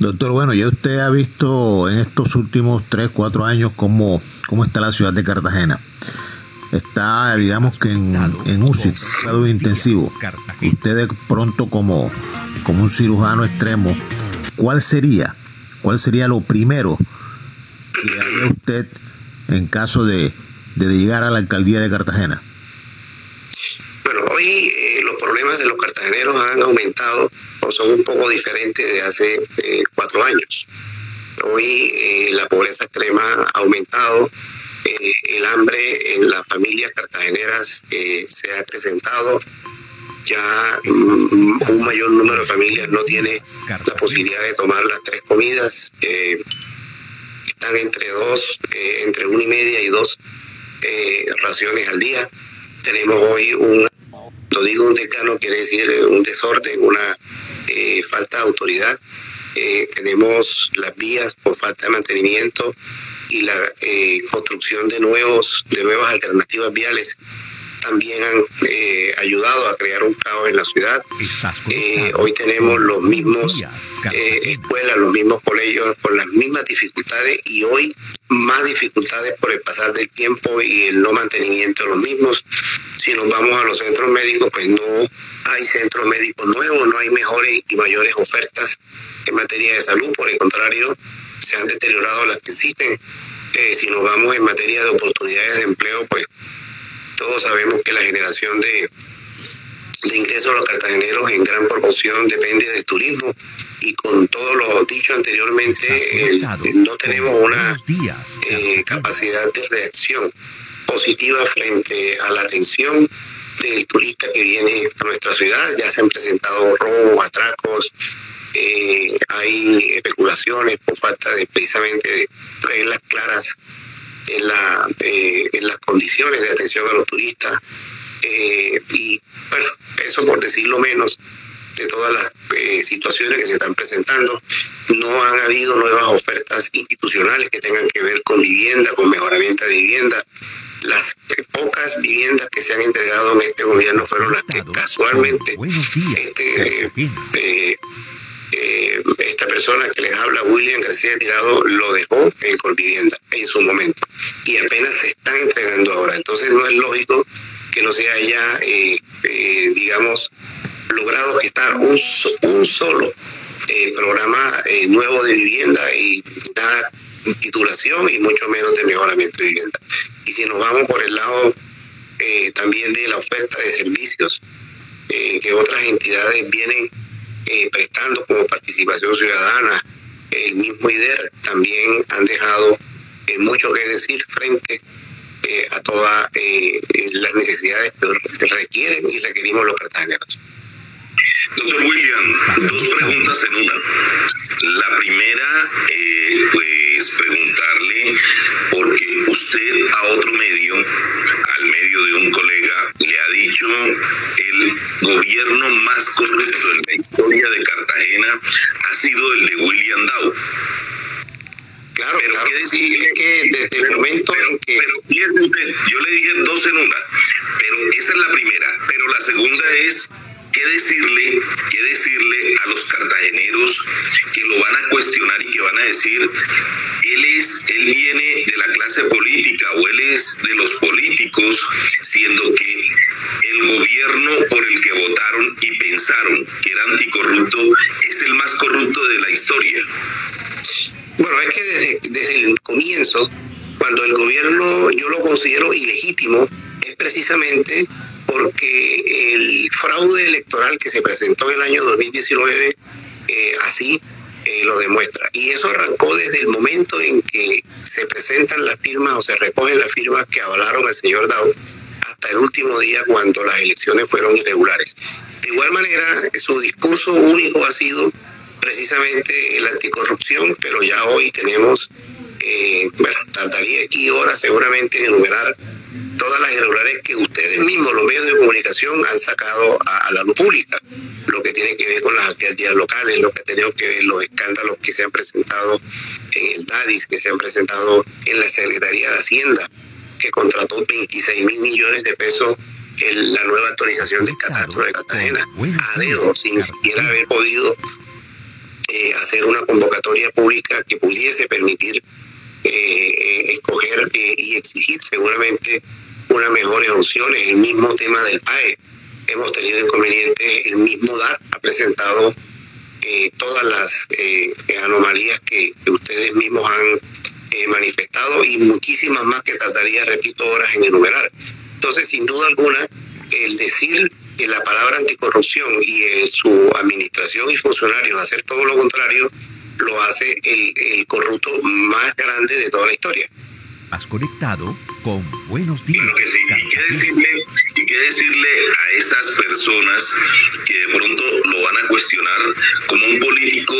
Doctor, bueno, ya usted ha visto en estos últimos tres, cuatro años cómo, cómo está la ciudad de Cartagena está, digamos que en, en UCI, grado intensivo. Usted de pronto como, como un cirujano extremo, ¿cuál sería, cuál sería lo primero que haría usted en caso de, llegar a la alcaldía de Cartagena? Bueno, hoy eh, los problemas de los cartageneros han aumentado o son un poco diferentes de hace eh, cuatro años. Hoy eh, la pobreza extrema ha aumentado, el hambre en las familias cartageneras eh, se ha presentado ya mm, un mayor número de familias no tiene la posibilidad de tomar las tres comidas. Eh, están entre dos, eh, entre una y media y dos raciones al día. Tenemos hoy un, lo digo un decano, quiere decir un desorden, una falta de autoridad. tenemos las vías por falta de mantenimiento y la construcción de nuevos, de nuevas alternativas viales también han eh, ayudado a crear un caos en la ciudad. Eh, hoy tenemos los mismos eh, escuelas, los mismos colegios con las mismas dificultades y hoy más dificultades por el pasar del tiempo y el no mantenimiento de los mismos. Si nos vamos a los centros médicos, pues no hay centros médicos nuevos, no hay mejores y mayores ofertas en materia de salud, por el contrario, se han deteriorado las que existen. si nos vamos en materia de oportunidades de empleo, pues todos sabemos que la generación de, de ingresos a los cartageneros en gran proporción depende del turismo y con todo lo dicho anteriormente no tenemos una eh, capacidad de reacción positiva frente a la atención del turista que viene a nuestra ciudad. Ya se han presentado robos, atracos, eh, hay especulaciones por falta de precisamente de reglas claras en, la, eh, en las condiciones de atención a los turistas. Eh, y bueno, eso por decirlo menos de todas las eh, situaciones que se están presentando. No han habido nuevas ofertas institucionales que tengan que ver con vivienda, con mejoramiento de vivienda. Las pocas viviendas que se han entregado en este gobierno fueron las que casualmente este, eh, esta persona que les habla, William García Tirado, lo dejó en Colvivienda en su momento y apenas se están entregando ahora. Entonces no es lógico que no se haya, eh, eh, digamos, logrado gestar un, un solo programa nuevo de vivienda y nada titulación y mucho menos de mejoramiento de vivienda. Y si nos vamos por el lado también de la oferta de servicios que otras entidades vienen eh, prestando como participación ciudadana. El mismo IDER también han dejado eh, mucho que decir frente eh, a todas las necesidades que requieren y requerimos los cartageneros. Doctor William, dos preguntas en una. La primera, pues preguntarle, porque usted a otro medio, al medio de un colega, le ha dicho el gobierno más corrupto en la historia de Cartagena ha sido el de William Dow. Claro, pero claro, decir que desde el momento en que... yo le dije dos en una, pero esa es la primera. Pero la segunda es decirle a los cartageneros que lo van a cuestionar y que van a decir, él es, él viene de la clase política o él es de los políticos, siendo que el gobierno por el que votaron y pensaron que era anticorrupto es el más corrupto de la historia. Bueno, es que desde, desde el comienzo, cuando el gobierno yo lo considero ilegítimo, es precisamente porque el fraude electoral que se presentó en el año 2019 eh, así eh, lo demuestra. Y eso arrancó desde el momento en que se presentan las firmas o se recogen las firmas que avalaron al señor Dow hasta el último día cuando las elecciones fueron irregulares. De igual manera, su discurso único ha sido precisamente la anticorrupción, pero ya hoy tenemos, eh, bueno, tardaría aquí horas seguramente en enumerar todas las irregularidades que ustedes mismos, los medios de comunicación, han sacado a, la luz pública. Lo que tiene que ver con las actividades locales, lo que ha tenido que ver los escándalos que se han presentado en el DADIS, que se han presentado en la Secretaría de Hacienda, que contrató 26 mil millones de pesos en la actualización del catastro de Cartagena, a dedo, sin siquiera haber podido eh, hacer una convocatoria pública que pudiese permitir eh, eh, escoger y exigir seguramente unas mejores opciones. El mismo tema del PAE. Hemos tenido inconvenientes, el mismo DAT ha presentado eh, todas las eh, anomalías que, ustedes mismos han eh, manifestado y muchísimas más que trataría, repito, horas en enumerar. Entonces, sin duda alguna, el decir que la palabra anticorrupción y en su administración y funcionarios hacer todo lo contrario, lo hace el, el corrupto más grande de toda la historia. Has conectado con Buenos Días. Claro que sí. ¿Y qué, decirle, y qué decirle a esas personas que de pronto lo van a cuestionar como un político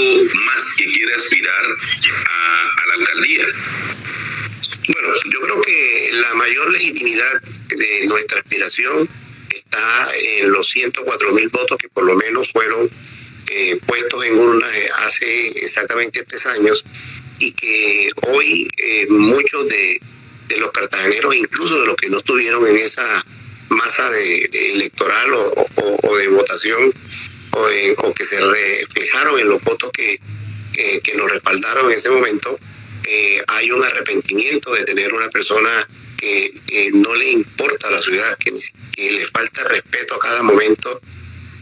más que quiere aspirar a, a la alcaldía? Bueno, yo creo que la mayor legitimidad de nuestra aspiración está en los 104 mil votos que por lo menos fueron eh, puestos en urnas eh, hace exactamente tres años y que hoy eh, muchos de, de, los cartageneros, incluso de los que no estuvieron en esa masa de, de electoral o, o, o, de votación o, en, o, que se reflejaron en los votos que, que, que nos respaldaron en ese momento, eh, hay un arrepentimiento de tener una persona que, que no le importa a la ciudad, que, que, le falta respeto a cada momento,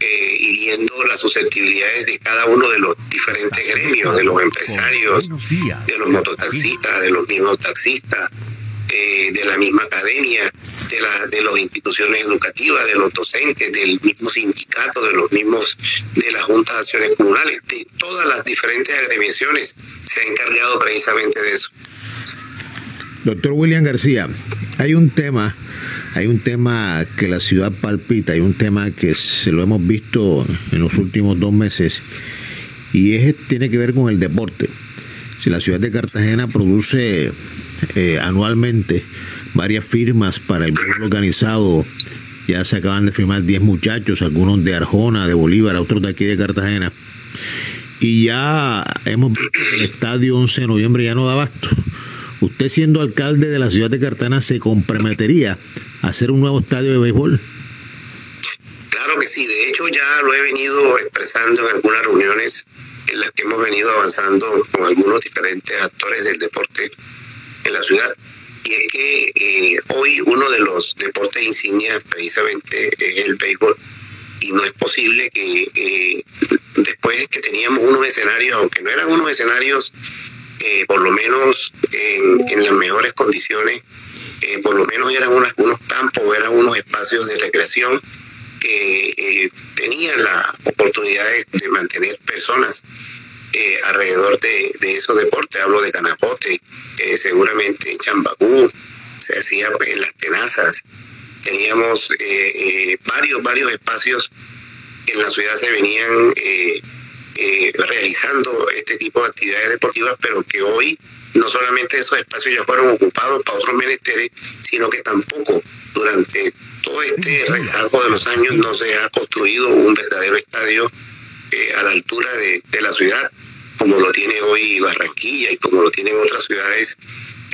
eh, hiriendo las susceptibilidades de cada uno de los diferentes gremios, de los empresarios, de los mototaxistas, de los mismos taxistas, eh, de la misma academia, de, la, de las instituciones educativas, de los docentes, del mismo sindicato, de los mismos, de las juntas de acciones comunales, de todas las diferentes agremiaciones se ha encargado precisamente de eso. Doctor William García, hay un tema, hay un tema que la ciudad palpita, hay un tema que se lo hemos visto en los últimos dos meses y es, tiene que ver con el deporte. Si la ciudad de Cartagena produce eh, anualmente varias firmas para el béisbol organizado. Ya se acaban de firmar 10 muchachos, algunos de Arjona, de Bolívar, otros de aquí de Cartagena. Y ya hemos visto que el estadio 11 de noviembre ya no da abasto. Usted siendo alcalde de la ciudad de Cartagena se comprometería a hacer un nuevo estadio de béisbol. Claro que sí, de hecho ya lo he venido expresando en algunas reuniones en las que hemos venido avanzando con algunos diferentes actores del deporte en la ciudad. Y es que eh, hoy uno de los deportes insignia precisamente es el béisbol y no es posible que eh, después que teníamos unos escenarios, aunque no eran unos escenarios eh, por lo menos en, las mejores condiciones, por lo menos eran unos campos, eran unos espacios de recreación que tenían la oportunidad de mantener personas alrededor de, de, esos deportes. Hablo de Canapote, seguramente Chambacú, se hacía en las tenazas. Teníamos varios, varios espacios que en la ciudad se venían eh, realizando este tipo de actividades deportivas, pero que hoy no solamente esos espacios ya fueron ocupados para otros menesteres, sino que tampoco durante todo este rezago de los años no se ha construido un verdadero estadio eh, a la altura de, de, la ciudad, como lo tiene hoy Barranquilla y como lo tienen otras ciudades.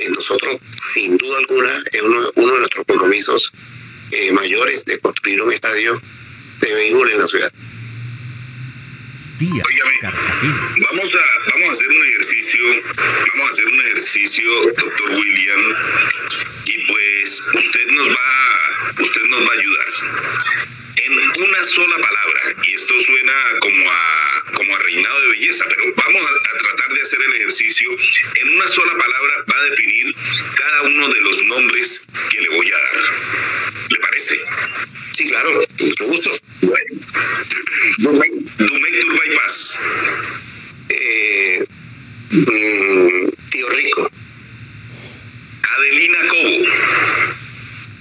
Eh, nosotros, sin duda alguna, es uno, uno de nuestros compromisos eh, mayores de construir un estadio de béisbol en la ciudad. Óigame, vamos a, vamos a hacer un ejercicio, vamos a hacer un ejercicio, doctor William, y pues usted nos va, usted nos va a ayudar. En una sola palabra, y esto suena como a, como a reinado de belleza, pero vamos a, a tratar de hacer el ejercicio. En una sola palabra va a definir cada uno de los nombres que le voy a dar. ¿Le parece? Sí, claro, mucho gusto. Bueno. Dumectur Bypass. Eh, mm, tío Rico. Adelina Cobo.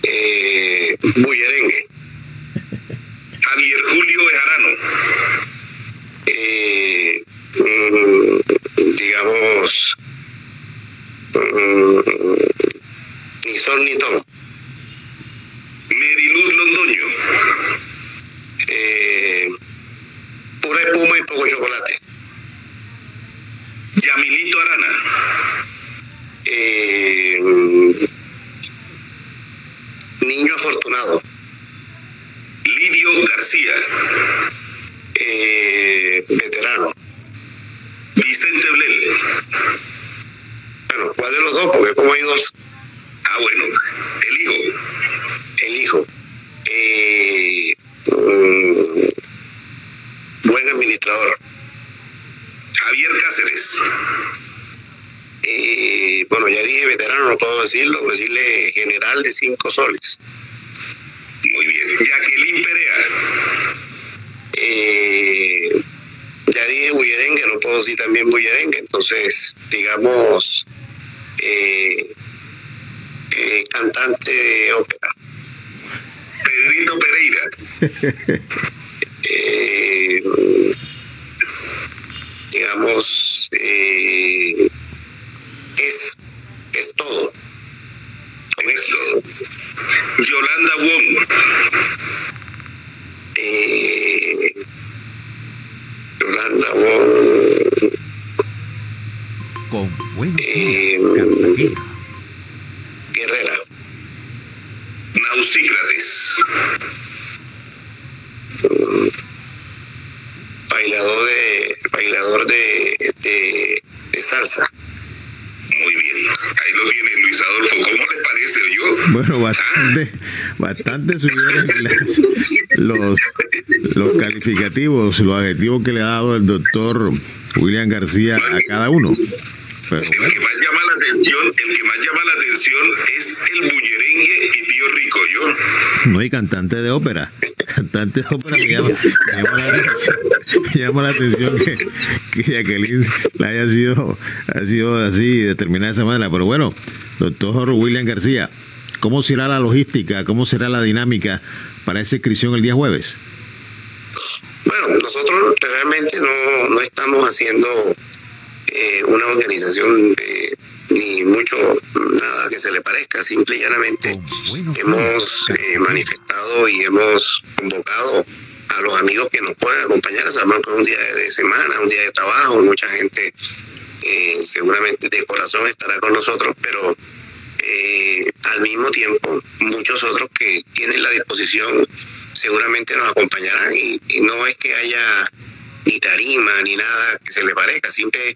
Eh, Bullerengue. Javier Julio Bejarano. Eh, mm, digamos, mm, ni son ni todo. Meriluz Londoño. Eh, pura espuma y poco chocolate. Yamilito Arana. Eh, niño afortunado. Lidio García. Eh, veterano. Vicente Blel. Bueno, ¿cuál de los dos? Porque como hay dos. Ah, bueno. El hijo. El hijo. Eh, um, buen administrador. Javier Cáceres. Eh, bueno, ya dije veterano, no puedo decirlo, decirle general de cinco soles. Muy bien. Jacqueline Perea. Eh, ya dije bullerengue, no puedo decir también bullerengue, entonces, digamos, eh, cantante de ópera. Pedrito Pereira. Eh, digamos, eh, es, es todo. Es todo. Yolanda Wong. Eh, Yolanda Wong. Con buenos eh, Guerrera. Nausícrates. bailador de bailador de, de, de salsa. Muy bien. Ahí lo tiene Luis Adolfo. ¿Cómo le parece, yo? Bueno, bastante, bastante subieron las- los, los calificativos, los adjetivos que le ha dado el doctor William García a cada uno. Pero El que más llama la atención, el que más llama la atención es el bullerengue y tío rico, yo. no hay cantante de ópera. Cantante de ópera me llama, me llama la atención, me llama la atención que, que Jacqueline la haya sido, ha sido así determinada de esa manera. Pero bueno, doctor William García, ¿cómo será la logística, cómo será la dinámica para esa inscripción el día jueves? Bueno, nosotros realmente no, no estamos haciendo eh, una organización eh, ni mucho nada que se le parezca, simple y llanamente hemos eh, manifestado y hemos convocado a los amigos que nos puedan acompañar. Sabemos que es un día de semana, un día de trabajo, mucha gente eh, seguramente de corazón estará con nosotros, pero eh, al mismo tiempo muchos otros que tienen la disposición seguramente nos acompañarán y, no es que haya ni tarima ni nada que se le parezca, simple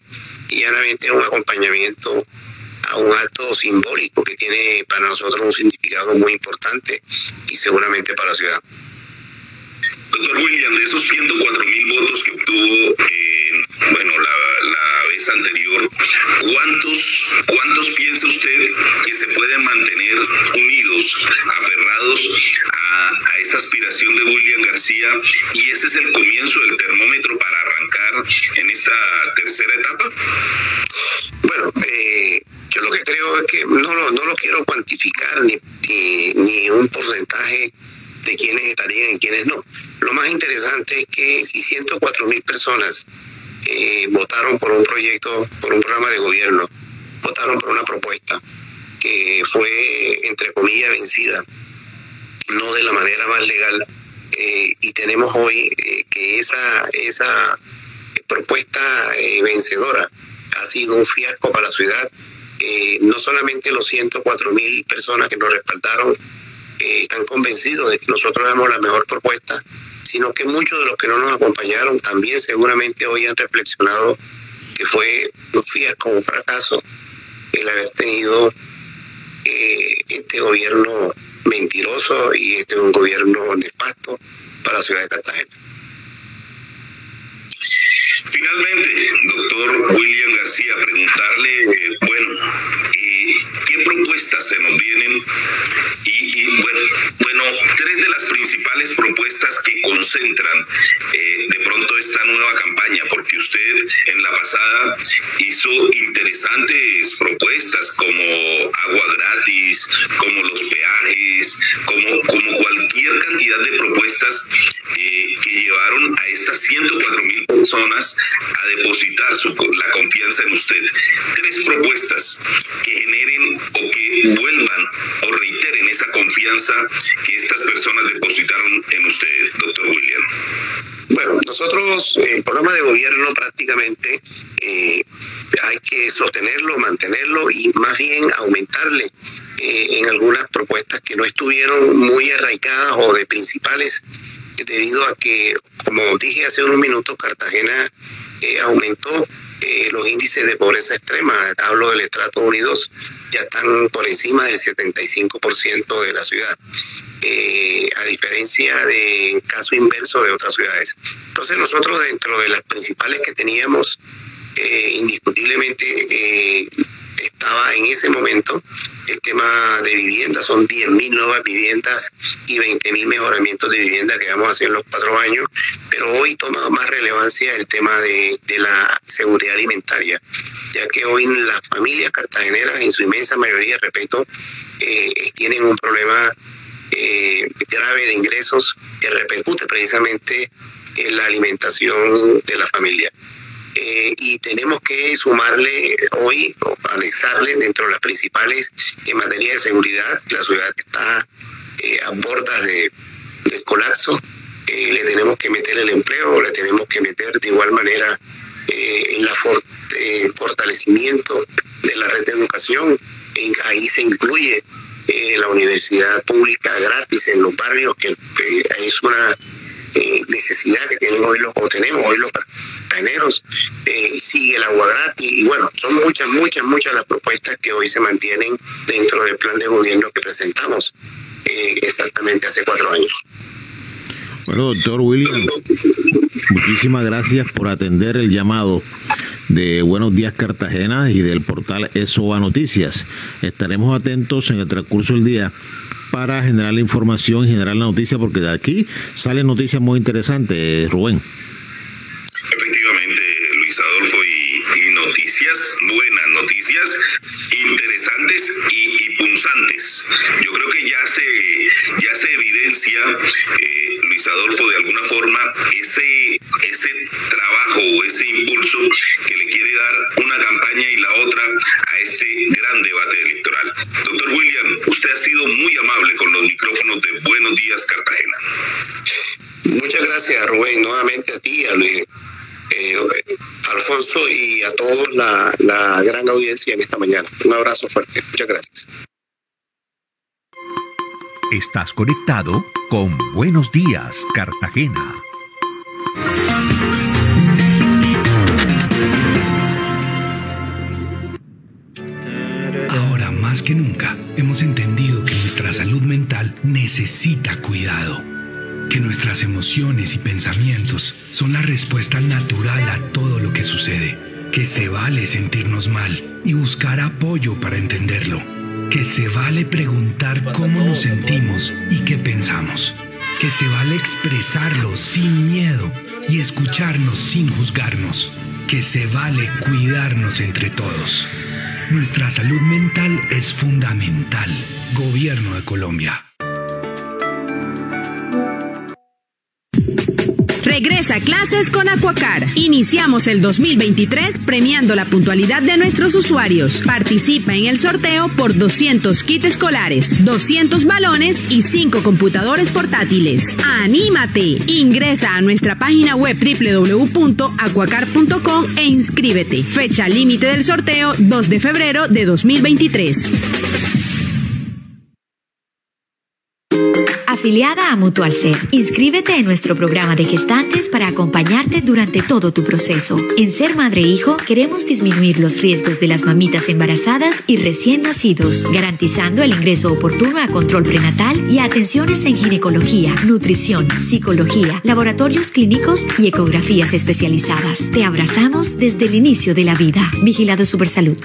y llanamente un acompañamiento a un acto simbólico que tiene para nosotros un significado muy importante y seguramente para la ciudad. Doctor William, de esos 104 mil votos que obtuvo, eh, bueno, la, la vez anterior, ¿cuántos, ¿cuántos piensa usted que se pueden mantener unidos, aferrados a, esa aspiración de William García? Y ese es el comienzo del termómetro para arrancar en esta tercera etapa. Bueno, eh, yo lo que creo es que no lo, no lo quiero cuantificar ni, ni, ni un porcentaje de quiénes estarían y quiénes no. Lo más interesante es que si 104 mil personas eh, votaron por un proyecto, por un programa de gobierno, votaron por una propuesta que fue, entre comillas, vencida, no de la manera más legal, eh, y tenemos hoy eh, que esa, esa propuesta vencedora ha sido un fiasco para la ciudad. No solamente los 104 mil personas que nos respaldaron están convencidos de que nosotros damos la mejor propuesta, sino que muchos de los que no nos acompañaron también seguramente hoy han reflexionado que fue un fiasco, un fracaso el haber tenido eh, este gobierno mentiroso y este es un gobierno nefasto para la ciudad de Cartagena. Finalmente, doctor William García, preguntarle, eh, bueno, eh, ¿qué propuestas se nos vienen? Y, bueno, bueno, tres de las principales propuestas que concentran eh, de pronto esta nueva campaña, porque usted en la pasada hizo interesantes propuestas depositar su, la confianza en usted. Tres propuestas que generen o que vuelvan o reiteren esa confianza que estas personas depositaron en usted, doctor William. Bueno, nosotros el programa de gobierno prácticamente eh, hay que sostenerlo, mantenerlo y más bien aumentarle eh, en algunas propuestas que no estuvieron muy arraigadas o de principales debido a que, como dije hace unos minutos, Cartagena eh, aumentó eh, los índices de pobreza extrema. Hablo del estrato unidos, ya están por encima del 75% de la ciudad. Eh, a diferencia del caso inverso de otras ciudades. Entonces nosotros dentro de las principales que teníamos, eh, indiscutiblemente eh, estaba en ese momento el tema de vivienda, son 10.000 nuevas viviendas y 20.000 mejoramientos de vivienda que vamos a hacer en los cuatro años, pero hoy toma más relevancia el tema de, de la seguridad alimentaria, ya que hoy las familias cartageneras, en su inmensa eh, tienen un problema eh, grave de ingresos que repercute precisamente en la alimentación de la familia. Eh, y tenemos que sumarle hoy, o anexarle dentro de las principales en materia de seguridad. La ciudad está eh, a bordas de, del colapso. Eh, le tenemos que meter el empleo, le tenemos que meter de igual manera en la fortalecimiento de la red de educación. ahí se incluye la universidad pública gratis en los barrios, que es una necesidad que tienen hoy los, o tenemos hoy los carneros, eh, sigue el agua gratis y bueno, son muchas, muchas, muchas las propuestas que hoy se mantienen dentro del plan de gobierno que presentamos eh, exactamente hace cuatro años. Doctor William, muchísimas gracias por atender el llamado de Buenos Días Cartagena y del portal ESOA Noticias. Estaremos atentos en el transcurso del día para generar la información y generar la noticia, porque de aquí salen noticias muy interesantes, Rubén. Conectado con Buenos Días, Cartagena. Ahora más que nunca hemos entendido que nuestra salud mental necesita cuidado que nuestras emociones y pensamientos son la respuesta natural a todo lo que sucede, que se vale sentirnos mal y buscar apoyo para entenderlo, que se vale preguntar cómo nos sentimos y qué pensamos, que se vale expresarlo sin miedo y escucharnos sin juzgarnos, que se vale cuidarnos entre todos. Nuestra salud mental es fundamental. Gobierno de Colombia. Regresa a clases con Aquacar. Iniciamos el 2023 premiando la puntualidad de nuestros usuarios. Participa en el sorteo por 200 kits escolares, 200 balones y 5 computadores portátiles. ¡Anímate! Ingresa a nuestra página web www.aquacar.com e inscríbete. Fecha límite del sorteo 2 de febrero de 2023. Afiliada a Mutual Ser. Inscríbete en nuestro programa de gestantes para acompañarte durante todo tu proceso. En Ser Madre e Hijo queremos disminuir los riesgos de las mamitas embarazadas y recién nacidos, garantizando el ingreso oportuno a control prenatal y a atenciones en ginecología, nutrición, psicología, laboratorios clínicos y ecografías especializadas. Te abrazamos desde el inicio de la vida. Vigilado Supersalud.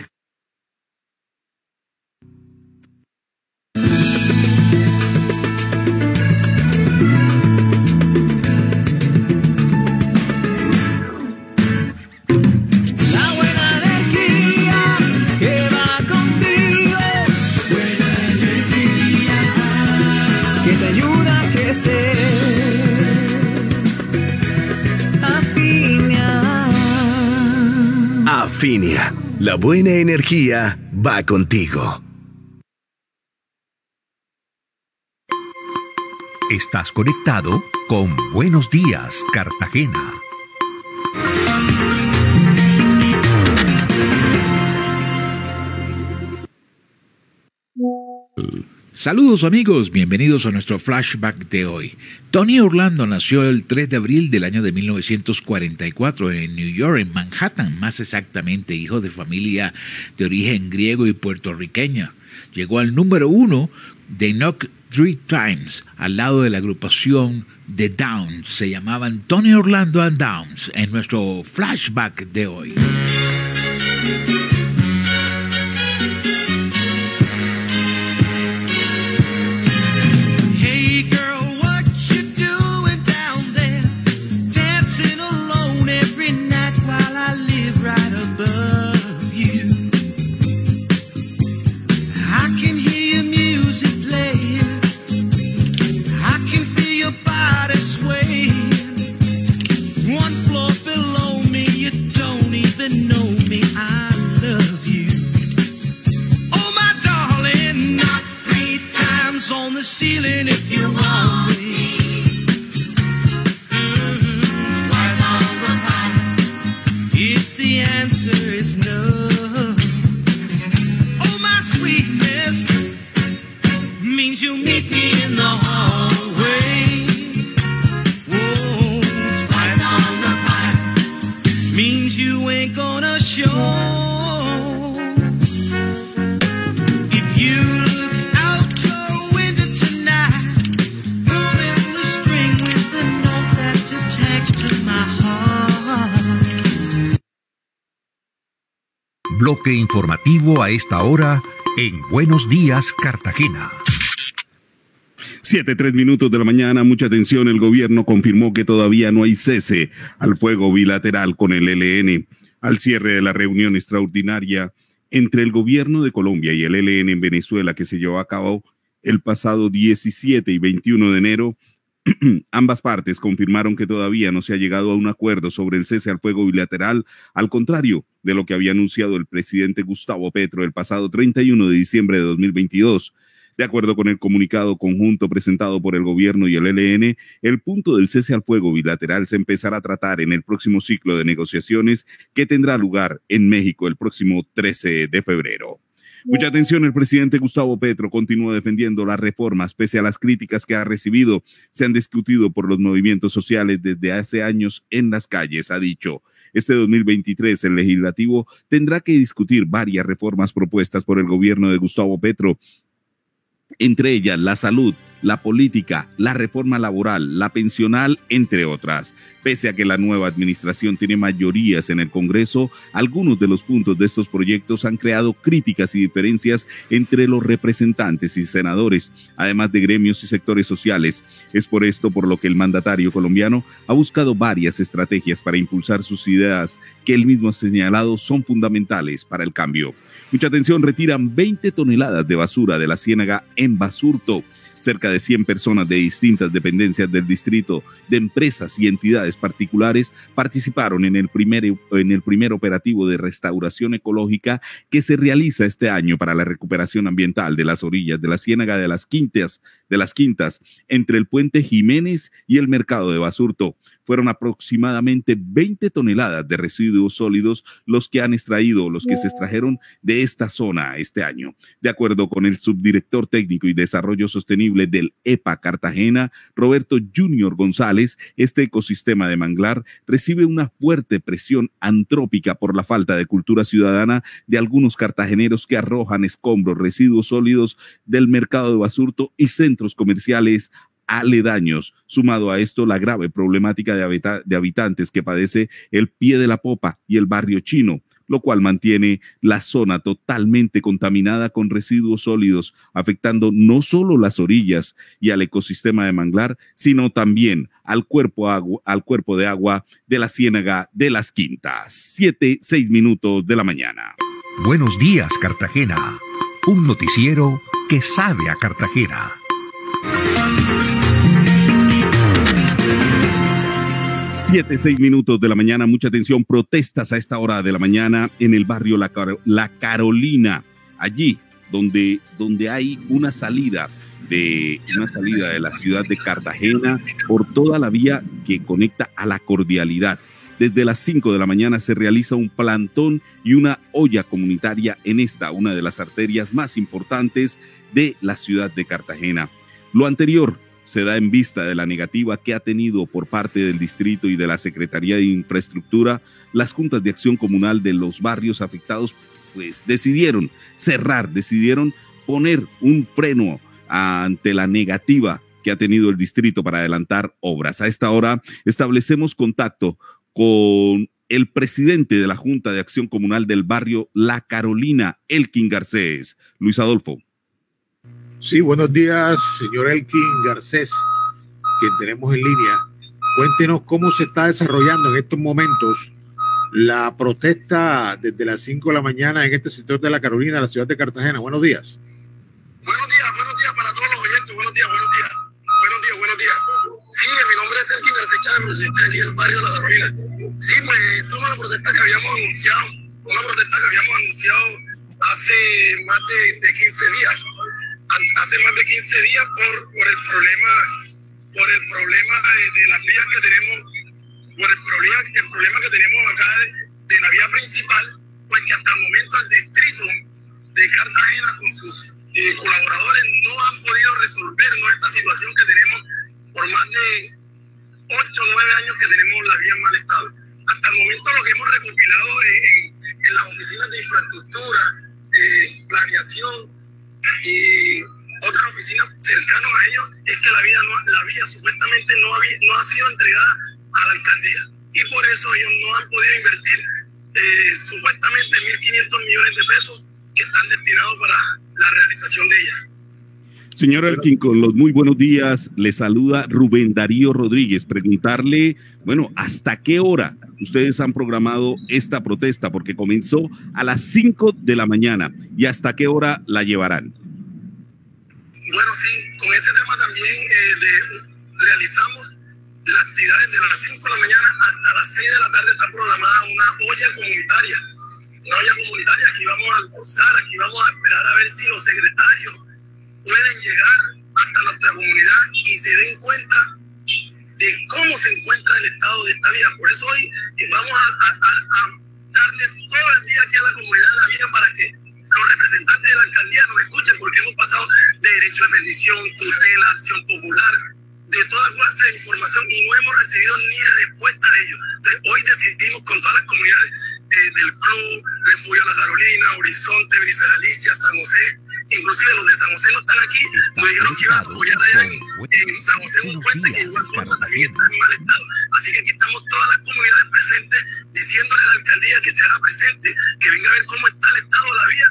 La buena energía va contigo. Estás conectado con Buenos Días, Cartagena. Saludos amigos, bienvenidos a nuestro flashback de hoy. Tony Orlando nació el 3 de abril del año de 1944 en New York, en Manhattan, más exactamente hijo de familia de origen griego y puertorriqueña. Llegó al número uno de Knock Three Times, al lado de la agrupación The Downs. Se llamaban Tony Orlando and Downs en nuestro flashback de hoy. Bloque informativo a esta hora en Buenos Días, Cartagena. Siete, tres minutos de la mañana, mucha atención. El gobierno confirmó que todavía no hay cese al fuego bilateral con el ELN. Al cierre de la reunión extraordinaria entre el gobierno de Colombia y el ELN en Venezuela que se llevó a cabo el pasado 17 y 21 de enero, ambas partes confirmaron que todavía no se ha llegado a un acuerdo sobre el cese al fuego bilateral, al contrario de lo que había anunciado el presidente Gustavo Petro el pasado 31 de diciembre de 2022. De acuerdo con el comunicado conjunto presentado por el gobierno y el ELN, el punto del cese al fuego bilateral se empezará a tratar en el próximo ciclo de negociaciones que tendrá lugar en México el próximo 13 de febrero. Mucha atención, el presidente Gustavo Petro continúa defendiendo las reformas pese a las críticas que ha recibido. Se han discutido por los movimientos sociales desde hace años en las calles, ha dicho. Este 2023 el legislativo tendrá que discutir varias reformas propuestas por el gobierno de Gustavo Petro entre ellas la salud, la política, la reforma laboral, la pensional, entre otras. Pese a que la nueva administración tiene mayorías en el Congreso, algunos de los puntos de estos proyectos han creado críticas y diferencias entre los representantes y senadores, además de gremios y sectores sociales. Es por esto por lo que el mandatario colombiano ha buscado varias estrategias para impulsar sus ideas que él mismo ha señalado son fundamentales para el cambio. Mucha atención, retiran 20 toneladas de basura de la ciénaga en Basurto. Cerca de 100 personas de distintas dependencias del distrito, de empresas y entidades particulares participaron en el primer, en el primer operativo de restauración ecológica que se realiza este año para la recuperación ambiental de las orillas de la ciénaga de las Quintas, de las Quintas, entre el puente Jiménez y el mercado de Basurto fueron aproximadamente 20 toneladas de residuos sólidos los que han extraído, los que se extrajeron de esta zona este año. De acuerdo con el subdirector técnico y desarrollo sostenible del EPA Cartagena, Roberto Junior González, este ecosistema de manglar recibe una fuerte presión antrópica por la falta de cultura ciudadana de algunos cartageneros que arrojan escombros, residuos sólidos del mercado de Basurto y centros comerciales aledaños. Sumado a esto, la grave problemática de, de, habitantes que padece el pie de la popa y el barrio chino, lo cual mantiene la zona totalmente contaminada con residuos sólidos, afectando no solo las orillas y al ecosistema de manglar, sino también al cuerpo, agua, al cuerpo de agua de la ciénaga de las quintas. Siete, seis minutos de la mañana. Buenos días, Cartagena. Un noticiero que sabe a Cartagena. Siete, seis minutos de la mañana, mucha atención, protestas a esta hora de la mañana en el barrio La, la Carolina, allí donde, donde hay una salida de una salida de la ciudad de Cartagena por toda la vía que conecta a la cordialidad. Desde las 5 de la mañana se realiza un plantón y una olla comunitaria en esta, una de las arterias más importantes de la ciudad de Cartagena. Lo anterior se da en vista de la negativa que ha tenido por parte del distrito y de la Secretaría de Infraestructura las juntas de acción comunal de los barrios afectados, pues decidieron cerrar, decidieron poner un freno ante la negativa que ha tenido el distrito para adelantar obras. A esta hora establecemos contacto con el presidente de la Junta de Acción Comunal del barrio La Carolina, Elkin Garcés. Luis Adolfo. Sí, buenos días, señor Elkin Garcés, que tenemos en línea. Cuéntenos cómo se está desarrollando en estos momentos la protesta desde las 5 de la mañana en este sector de la Carolina, la ciudad de Cartagena. Buenos días. Buenos días, buenos días para todos los oyentes. Buenos días, buenos días. Buenos días, buenos días. Sí, mi nombre es Elkin Garcés Chávez, presidente aquí del barrio de la Carolina. Sí, pues esto es una protesta que habíamos anunciado, una protesta que habíamos anunciado hace más de, de 15 días hace más de 15 días por, por el problema por el problema de, las vías que tenemos por el problema, el problema que tenemos acá de, la vía principal pues que hasta el momento el distrito de Cartagena con sus eh, colaboradores no han podido resolvernos esta situación que tenemos por más de 8 o 9 años que tenemos la vía en mal estado. Hasta el momento lo que hemos recopilado en las oficinas de infraestructura, eh, planeación y otras oficinas cercanas a ellos es que la vía, no- la vía supuestamente no, había- no ha sido entregada a la alcaldía y por eso ellos no han podido invertir eh, supuestamente 1.500 millones de pesos que están destinados para la realización de ella. Señor Elkin, con los muy buenos días, le saluda Rubén Darío Rodríguez. Preguntarle, bueno, ¿hasta qué hora ustedes han programado esta protesta? Porque comenzó a las 5 de la mañana. ¿Y hasta qué hora la llevarán? Bueno, sí, con ese tema también eh, de, realizamos las actividades de las 5 de la mañana hasta las 6 de la tarde está programada una olla comunitaria. Una olla comunitaria, aquí vamos a almorzar, aquí vamos a esperar a ver si los secretarios pueden llegar hasta nuestra comunidad y se den cuenta de cómo se encuentra el estado de esta vía. Por eso hoy eh, vamos a, a- a- darle todo el día aquí a la comunidad en la vía para que los representantes de la alcaldía nos escuchen, porque hemos pasado de derecho de petición, tutela, acción popular, de toda clase de información y no hemos recibido ni respuesta de ellos. Entonces, hoy decidimos con todas las comunidades eh, del Club, Refugio La Carolina, Horizonte, Brisa Galicia, San José, inclusive los de San José no están aquí, nos dijeron que iban a apoyar allá en, en San José un puente que igual forma también está en mal estado. Así que aquí estamos todas las comunidades presentes diciéndole a la alcaldía que se haga presente, que venga a ver cómo está el estado de la vía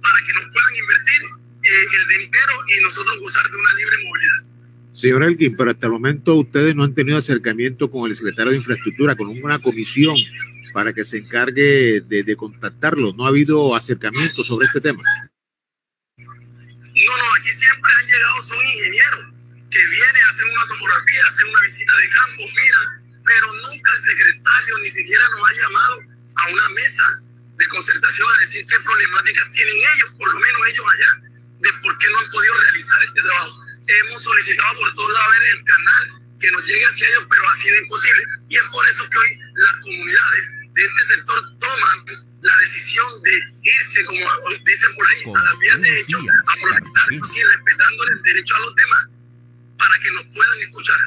para que nos puedan invertir eh, el dinero y nosotros gozar de una libre movilidad. Señor Elkin, pero hasta el momento ustedes no han tenido acercamiento con el secretario de Infraestructura, con una comisión para que se encargue de, de contactarlos. No ha habido acercamiento sobre este tema. No, no, aquí siempre han llegado, son ingenieros que vienen a hacer una topografía, a hacer una visita de campo, miran, pero nunca el secretario ni siquiera nos ha llamado a una mesa de concertación a decir qué problemáticas tienen ellos, por lo menos ellos allá, de por qué no han podido realizar este trabajo. Hemos solicitado por todos lados el canal que nos llegue hacia ellos, pero ha sido imposible. Y es por eso que hoy las comunidades de este sector toman la decisión de irse, como dicen por ahí, a las vías de hecho, a protestar, eso sí, respetándole el derecho a los demás, para que nos puedan escuchar.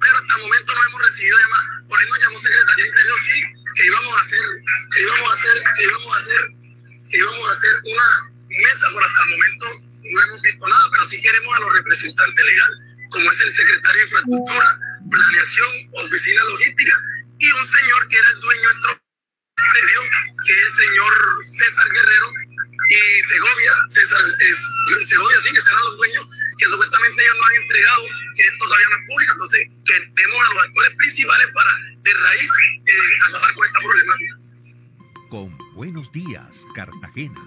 Pero hasta el momento no hemos recibido llamadas. Por ahí nos llamó Secretaría Interior, sí, que íbamos a hacer, que íbamos a hacer, que íbamos a hacer, que íbamos a hacer una mesa, pero hasta el momento no hemos visto nada, pero sí queremos a los representantes legales, como es el secretario de Infraestructura, Planeación, Oficina Logística, y un señor que era el dueño de nuestro predio, que es el señor César Guerrero, y Segovia, César, es, Segovia sí que serán los dueños, que supuestamente ellos no han entregado, que esto todavía no es público, entonces queremos a los actores principales para de raíz eh, acabar con esta problemática. Con Buenos Días, Cartagena.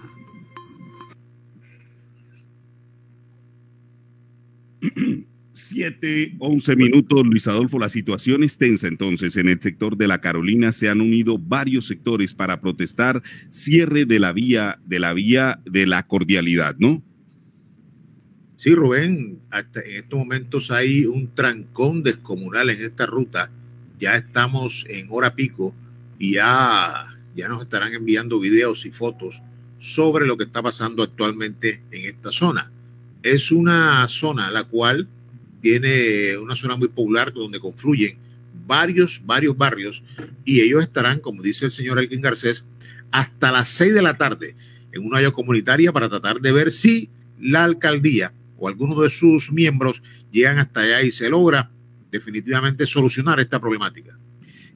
Siete, once minutos, Luis Adolfo. La situación es tensa entonces en el sector de la Carolina. Se han unido varios sectores para protestar cierre de la vía, de la vía de la cordialidad, ¿no? Sí, Rubén, hasta en estos momentos hay un trancón descomunal en esta ruta. Ya estamos en hora pico y ya, ya nos estarán enviando videos y fotos sobre lo que está pasando actualmente en esta zona. Es una zona la cual tiene una zona muy popular donde confluyen varios, varios barrios y ellos estarán, como dice el señor Elkin Garcés, hasta las 6 de la tarde en una olla comunitaria para tratar de ver si la alcaldía o alguno de sus miembros llegan hasta allá y se logra definitivamente solucionar esta problemática.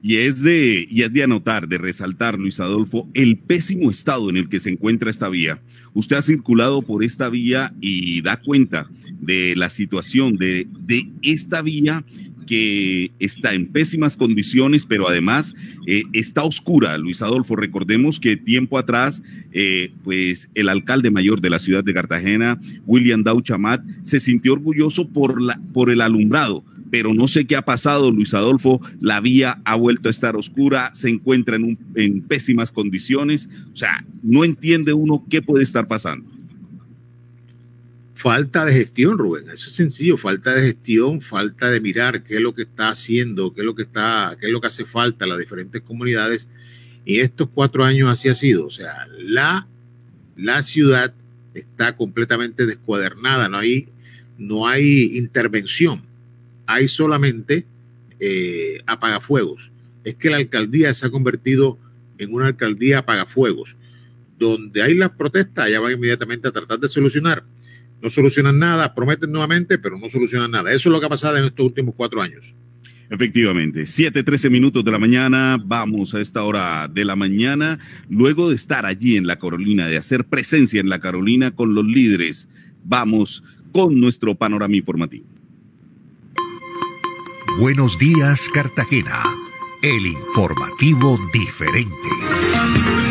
Y es de, y es de anotar, de resaltar, Luis Adolfo, el pésimo estado en el que se encuentra esta vía. Usted ha circulado por esta vía y da cuenta de la situación de, de esta vía que está en pésimas condiciones, pero además eh, está oscura. Luis Adolfo, recordemos que tiempo atrás, eh, pues el alcalde mayor de la ciudad de Cartagena, William Dauchamat, se sintió orgulloso por, la, por el alumbrado, pero no sé qué ha pasado, Luis Adolfo. La vía ha vuelto a estar oscura, se encuentra en, un, en pésimas condiciones. O sea, no entiende uno qué puede estar pasando. Falta de gestión, Rubén. Eso es sencillo. Falta de gestión, falta de mirar qué es lo que está haciendo, qué es lo que está, qué es lo que hace falta a las diferentes comunidades. Y estos cuatro años así ha sido. O sea, la, la ciudad está completamente descuadernada. No hay, no hay intervención. Hay solamente eh, apagafuegos. es que la alcaldía se ha convertido en una alcaldía apagafuegos, donde hay las protestas, allá van inmediatamente a tratar de solucionar. No solucionan nada, prometen nuevamente, pero no solucionan nada. Eso es lo que ha pasado en estos últimos cuatro años. Efectivamente, 7:13 minutos de la mañana, vamos a esta hora de la mañana, luego de estar allí en la Carolina, de hacer presencia en la Carolina con los líderes, vamos con nuestro panorama informativo. Buenos días, Cartagena. El informativo diferente.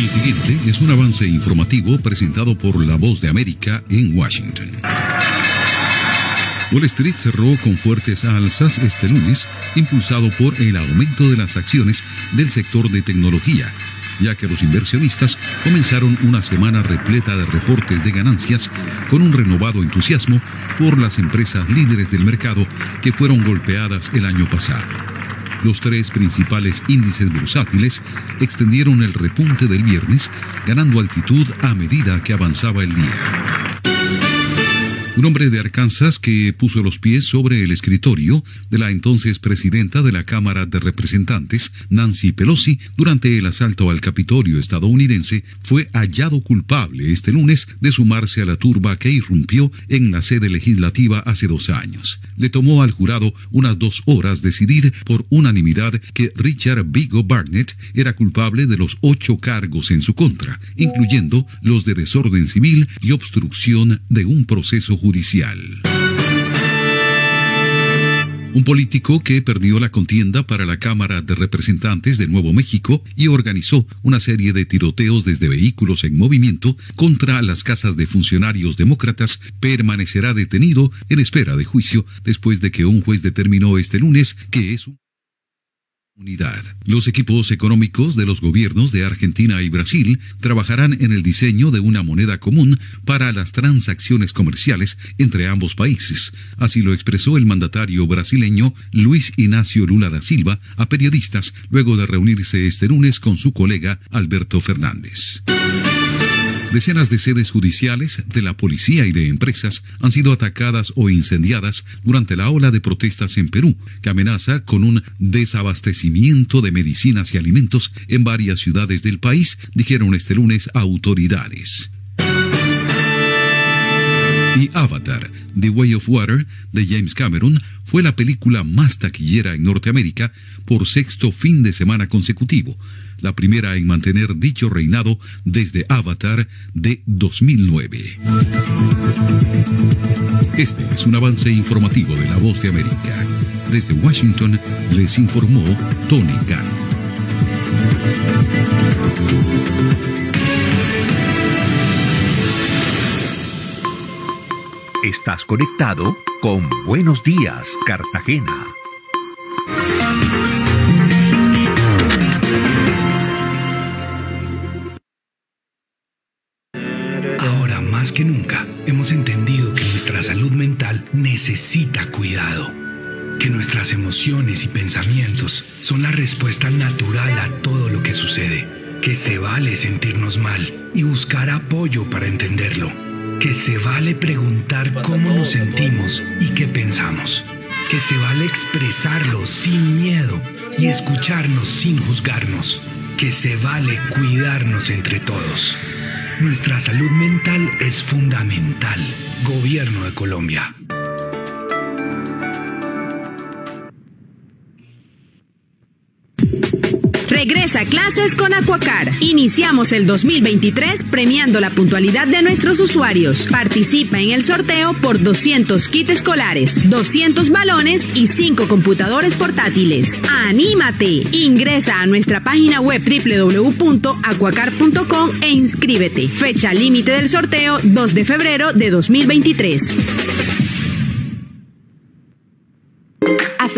El siguiente es un avance informativo presentado por La Voz de América en Washington. Wall Street cerró con fuertes alzas este lunes, impulsado por el aumento de las acciones del sector de tecnología, ya que los inversionistas comenzaron una semana repleta de reportes de ganancias con un renovado entusiasmo por las empresas líderes del mercado que fueron golpeadas el año pasado. Los tres principales índices bursátiles extendieron el repunte del viernes, ganando altitud a medida que avanzaba el día. Un hombre de Arkansas que puso los pies sobre el escritorio de la entonces presidenta de la Cámara de Representantes, Nancy Pelosi, durante el asalto al Capitolio estadounidense, fue hallado culpable este lunes de sumarse a la turba que irrumpió en la sede legislativa hace dos años. Le tomó al jurado unas dos horas decidir por unanimidad que Richard Vigo Barnett era culpable de los ocho cargos en su contra, incluyendo los de desorden civil y obstrucción de un proceso judicial. Un político que perdió la contienda para la Cámara de Representantes de Nuevo México y organizó una serie de tiroteos desde vehículos en movimiento contra las casas de funcionarios demócratas permanecerá detenido en espera de juicio después de que un juez determinó este lunes que es un Unidad. Los equipos económicos de los gobiernos de Argentina y Brasil trabajarán en el diseño de una moneda común para las transacciones comerciales entre ambos países. Así lo expresó el mandatario brasileño Luis Ignacio Lula da Silva a periodistas luego de reunirse este lunes con su colega Alberto Fernández. Decenas de sedes judiciales, de la policía y de empresas han sido atacadas o incendiadas durante la ola de protestas en Perú, que amenaza con un desabastecimiento de medicinas y alimentos en varias ciudades del país, dijeron este lunes autoridades. Y Avatar, The Way of Water, de James Cameron, fue la película más taquillera en Norteamérica por sexto fin de semana consecutivo, la primera en mantener dicho reinado desde Avatar de 2009. Este es un avance informativo de La Voz de América. Desde Washington les informó Tony Khan. Estás conectado con Buenos Días, Cartagena. Nunca hemos entendido que nuestra salud mental necesita cuidado, que nuestras emociones y pensamientos son la respuesta natural a todo lo que sucede, que se vale sentirnos mal y buscar apoyo para entenderlo, que se vale preguntar cómo nos sentimos y qué pensamos, que se vale expresarlo sin miedo y escucharnos sin juzgarnos, que se vale cuidarnos entre todos. Nuestra salud mental es fundamental. Gobierno de Colombia. Regresa a clases con Aquacar. Iniciamos el 2023 premiando la puntualidad de nuestros usuarios. Participa en el sorteo por 200 kits escolares, 200 balones y 5 computadores portátiles. ¡Anímate! Ingresa a nuestra página web www.aquacar.com e inscríbete. Fecha límite del sorteo 2 de febrero de 2023.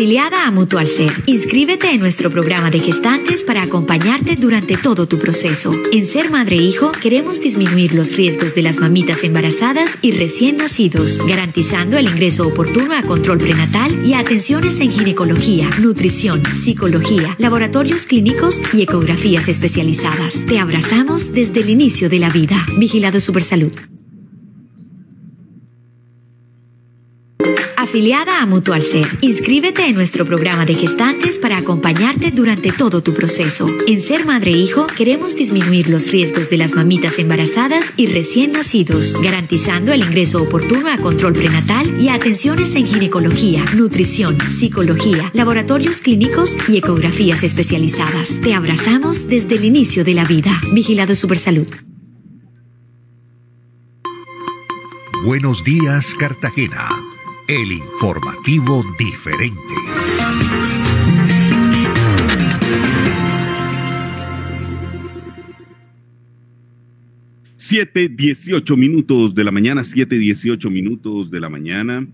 Afiliada a Mutual Ser, inscríbete en nuestro programa de gestantes para acompañarte durante todo tu proceso. En Ser Madre e Hijo queremos disminuir los riesgos de las mamitas embarazadas y recién nacidos, garantizando el ingreso oportuno a control prenatal y a atenciones en ginecología, nutrición, psicología, laboratorios clínicos y ecografías especializadas. Te abrazamos desde el inicio de la vida. Vigilado Supersalud. Afiliada a Mutual Ser. Inscríbete en nuestro programa de gestantes para acompañarte durante todo tu proceso. En Ser Madre e Hijo queremos disminuir los riesgos de las mamitas embarazadas y recién nacidos, garantizando el ingreso oportuno a control prenatal y a atenciones en ginecología, nutrición, psicología, laboratorios clínicos y ecografías especializadas. Te abrazamos desde el inicio de la vida. Vigilado Supersalud. Buenos días, Cartagena. El informativo diferente. Siete, dieciocho minutos de la mañana, siete, dieciocho minutos de la mañana.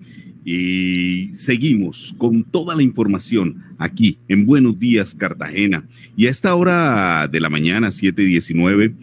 Y seguimos con toda la información aquí en Buenos Días Cartagena. Y a esta hora de la mañana, 7:19,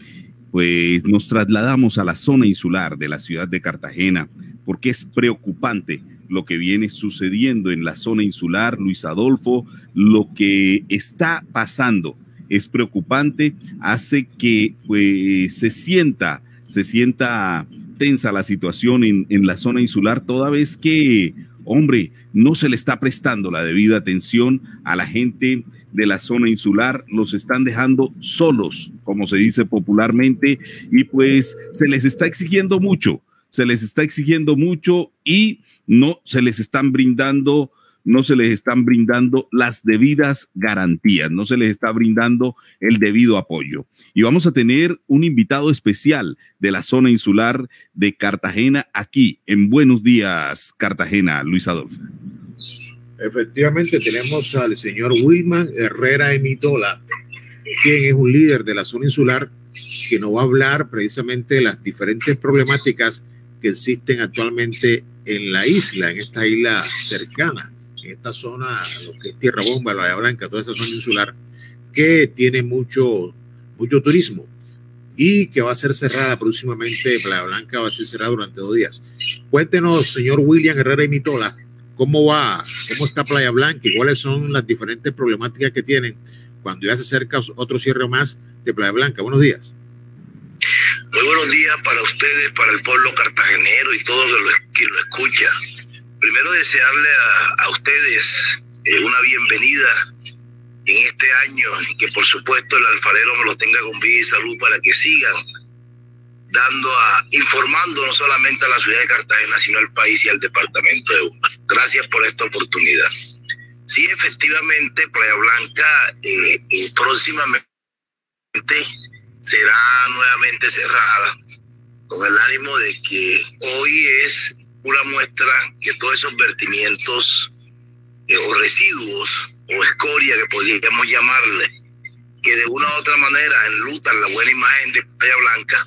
pues nos trasladamos a la zona insular de la ciudad de Cartagena, porque es preocupante lo que viene sucediendo en la zona insular, Luis Adolfo, lo que está pasando. Es preocupante, hace que pues, se sienta, se sienta tensa la situación en, en la zona insular, toda vez que, hombre, no se le está prestando la debida atención a la gente de la zona insular, los están dejando solos, como se dice popularmente, y pues se les está exigiendo mucho, se les está exigiendo mucho y no se les están brindando no se les están brindando las debidas garantías, no se les está brindando el debido apoyo. Y vamos a tener un invitado especial de la zona insular de Cartagena aquí en Buenos Días, Cartagena, Luis Adolfo. Efectivamente, tenemos al señor Wilman Herrera Emitola, quien es un líder de la zona insular, que nos va a hablar precisamente de las diferentes problemáticas que existen actualmente en la isla, en esta isla cercana, en esta zona, lo que es Tierra Bomba, la Blanca, toda esa zona insular, que tiene mucho, mucho turismo y que va a ser cerrada próximamente. Playa Blanca va a ser cerrada durante dos días. Cuéntenos, señor William Herrera y Mitola, cómo va, cómo está Playa Blanca y cuáles son las diferentes problemáticas que tienen cuando ya se acerca otro cierre más de Playa Blanca. Buenos días. Muy buenos días para ustedes, para el pueblo cartagenero y todo lo, quien lo escucha. Primero desearle a, a ustedes eh, una bienvenida en este año y que por supuesto el alfarero me los tenga con vida y salud para que sigan dando a, informando no solamente a la ciudad de Cartagena, sino al país y al departamento de Uva. Gracias por esta oportunidad. Sí, efectivamente, Playa Blanca eh, eh, próximamente será nuevamente cerrada con el ánimo de que hoy es una muestra que todos esos vertimientos eh, o residuos o escoria que podríamos llamarle, que de una u otra manera enlutan la buena imagen de Playa Blanca,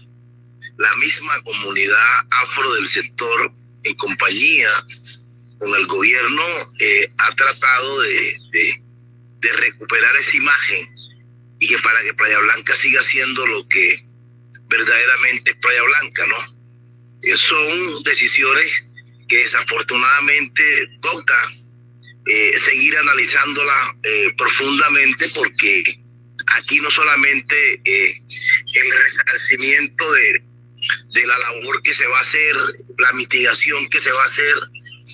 la misma comunidad afro del sector en compañía con el gobierno eh, ha tratado de, de, de recuperar esa imagen y que para que Playa Blanca siga siendo lo que verdaderamente es Playa Blanca, ¿no? Son decisiones que desafortunadamente toca eh, seguir analizándola eh, profundamente porque aquí no solamente eh, el resarcimiento de, de la labor que se va a hacer, la mitigación que se va a hacer,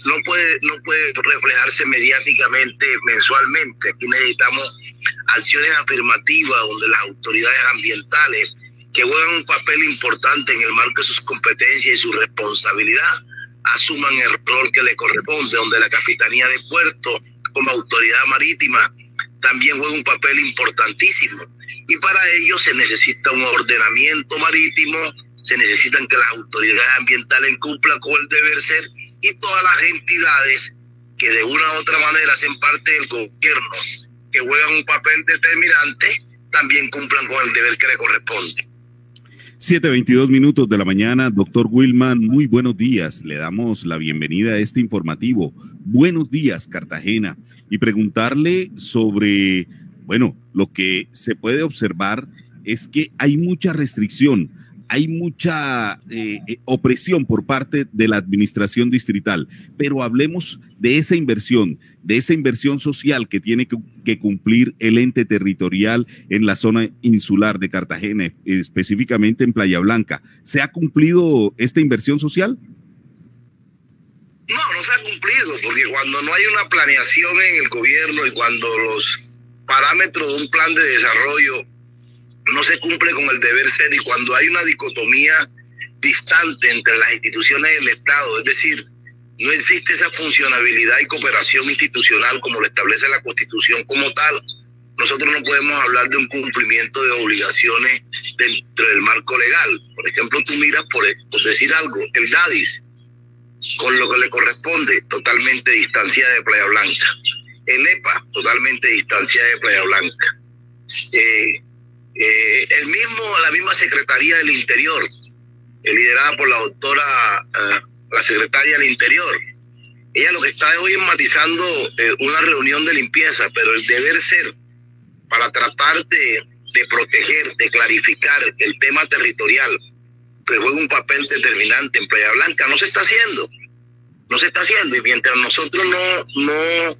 no puede, no puede reflejarse mediáticamente mensualmente. Aquí necesitamos acciones afirmativas donde las autoridades ambientales que juegan un papel importante en el marco de sus competencias y su responsabilidad asuman el rol que le corresponde, donde la Capitanía de Puerto como autoridad marítima también juega un papel importantísimo. Y para ello se necesita un ordenamiento marítimo, se necesitan que las autoridades ambientales cumplan con el deber ser y todas las entidades que de una u otra manera hacen parte del gobierno, que juegan un papel determinante, también cumplan con el deber que le corresponde. 7.22 minutos de la mañana, doctor Wilman, muy buenos días. Le damos la bienvenida a este informativo. Buenos días, Cartagena. Y preguntarle sobre, bueno, lo que se puede observar es que hay mucha restricción, hay mucha eh, eh, opresión por parte de la administración distrital, pero hablemos de esa inversión, de esa inversión social que tiene que, que, cumplir el ente territorial en la zona insular de Cartagena, específicamente en Playa Blanca. ¿Se ha cumplido esta inversión social? No, no se ha cumplido, porque cuando no hay una planeación en el gobierno y cuando los parámetros de un plan de desarrollo no se cumple con el deber ser y cuando hay una dicotomía distante entre las instituciones del Estado, es decir, no existe esa funcionabilidad y cooperación institucional como lo establece la Constitución como tal, nosotros no podemos hablar de un cumplimiento de obligaciones dentro del marco legal. Por ejemplo, tú miras, por, por decir algo, el DADIS, con lo que le corresponde, totalmente distanciada de Playa Blanca. El EPA, totalmente distanciada de Playa Blanca. Eh, eh, el mismo, la misma Secretaría del Interior, eh, liderada por la doctora, eh, la secretaria del Interior, ella lo que está hoy es matizando eh, una reunión de limpieza, pero el deber ser para tratar de, de proteger, de clarificar el tema territorial, que juega un papel determinante en Playa Blanca, no se está haciendo. No se está haciendo. Y mientras nosotros no, no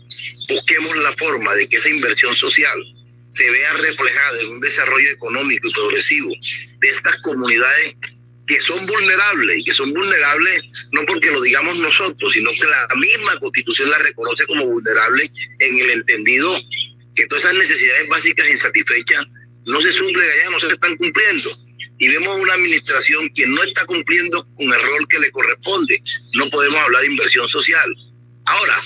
busquemos la forma de que esa inversión social se vea reflejada en un desarrollo económico y progresivo de estas comunidades que son vulnerables y que son vulnerables no porque lo digamos nosotros, sino que la misma constitución la reconoce como vulnerable en el entendido que todas esas necesidades básicas insatisfechas no se suplen allá, no se están cumpliendo. Y vemos una administración que no está cumpliendo con el rol que le corresponde. No podemos hablar de inversión social. Ahora,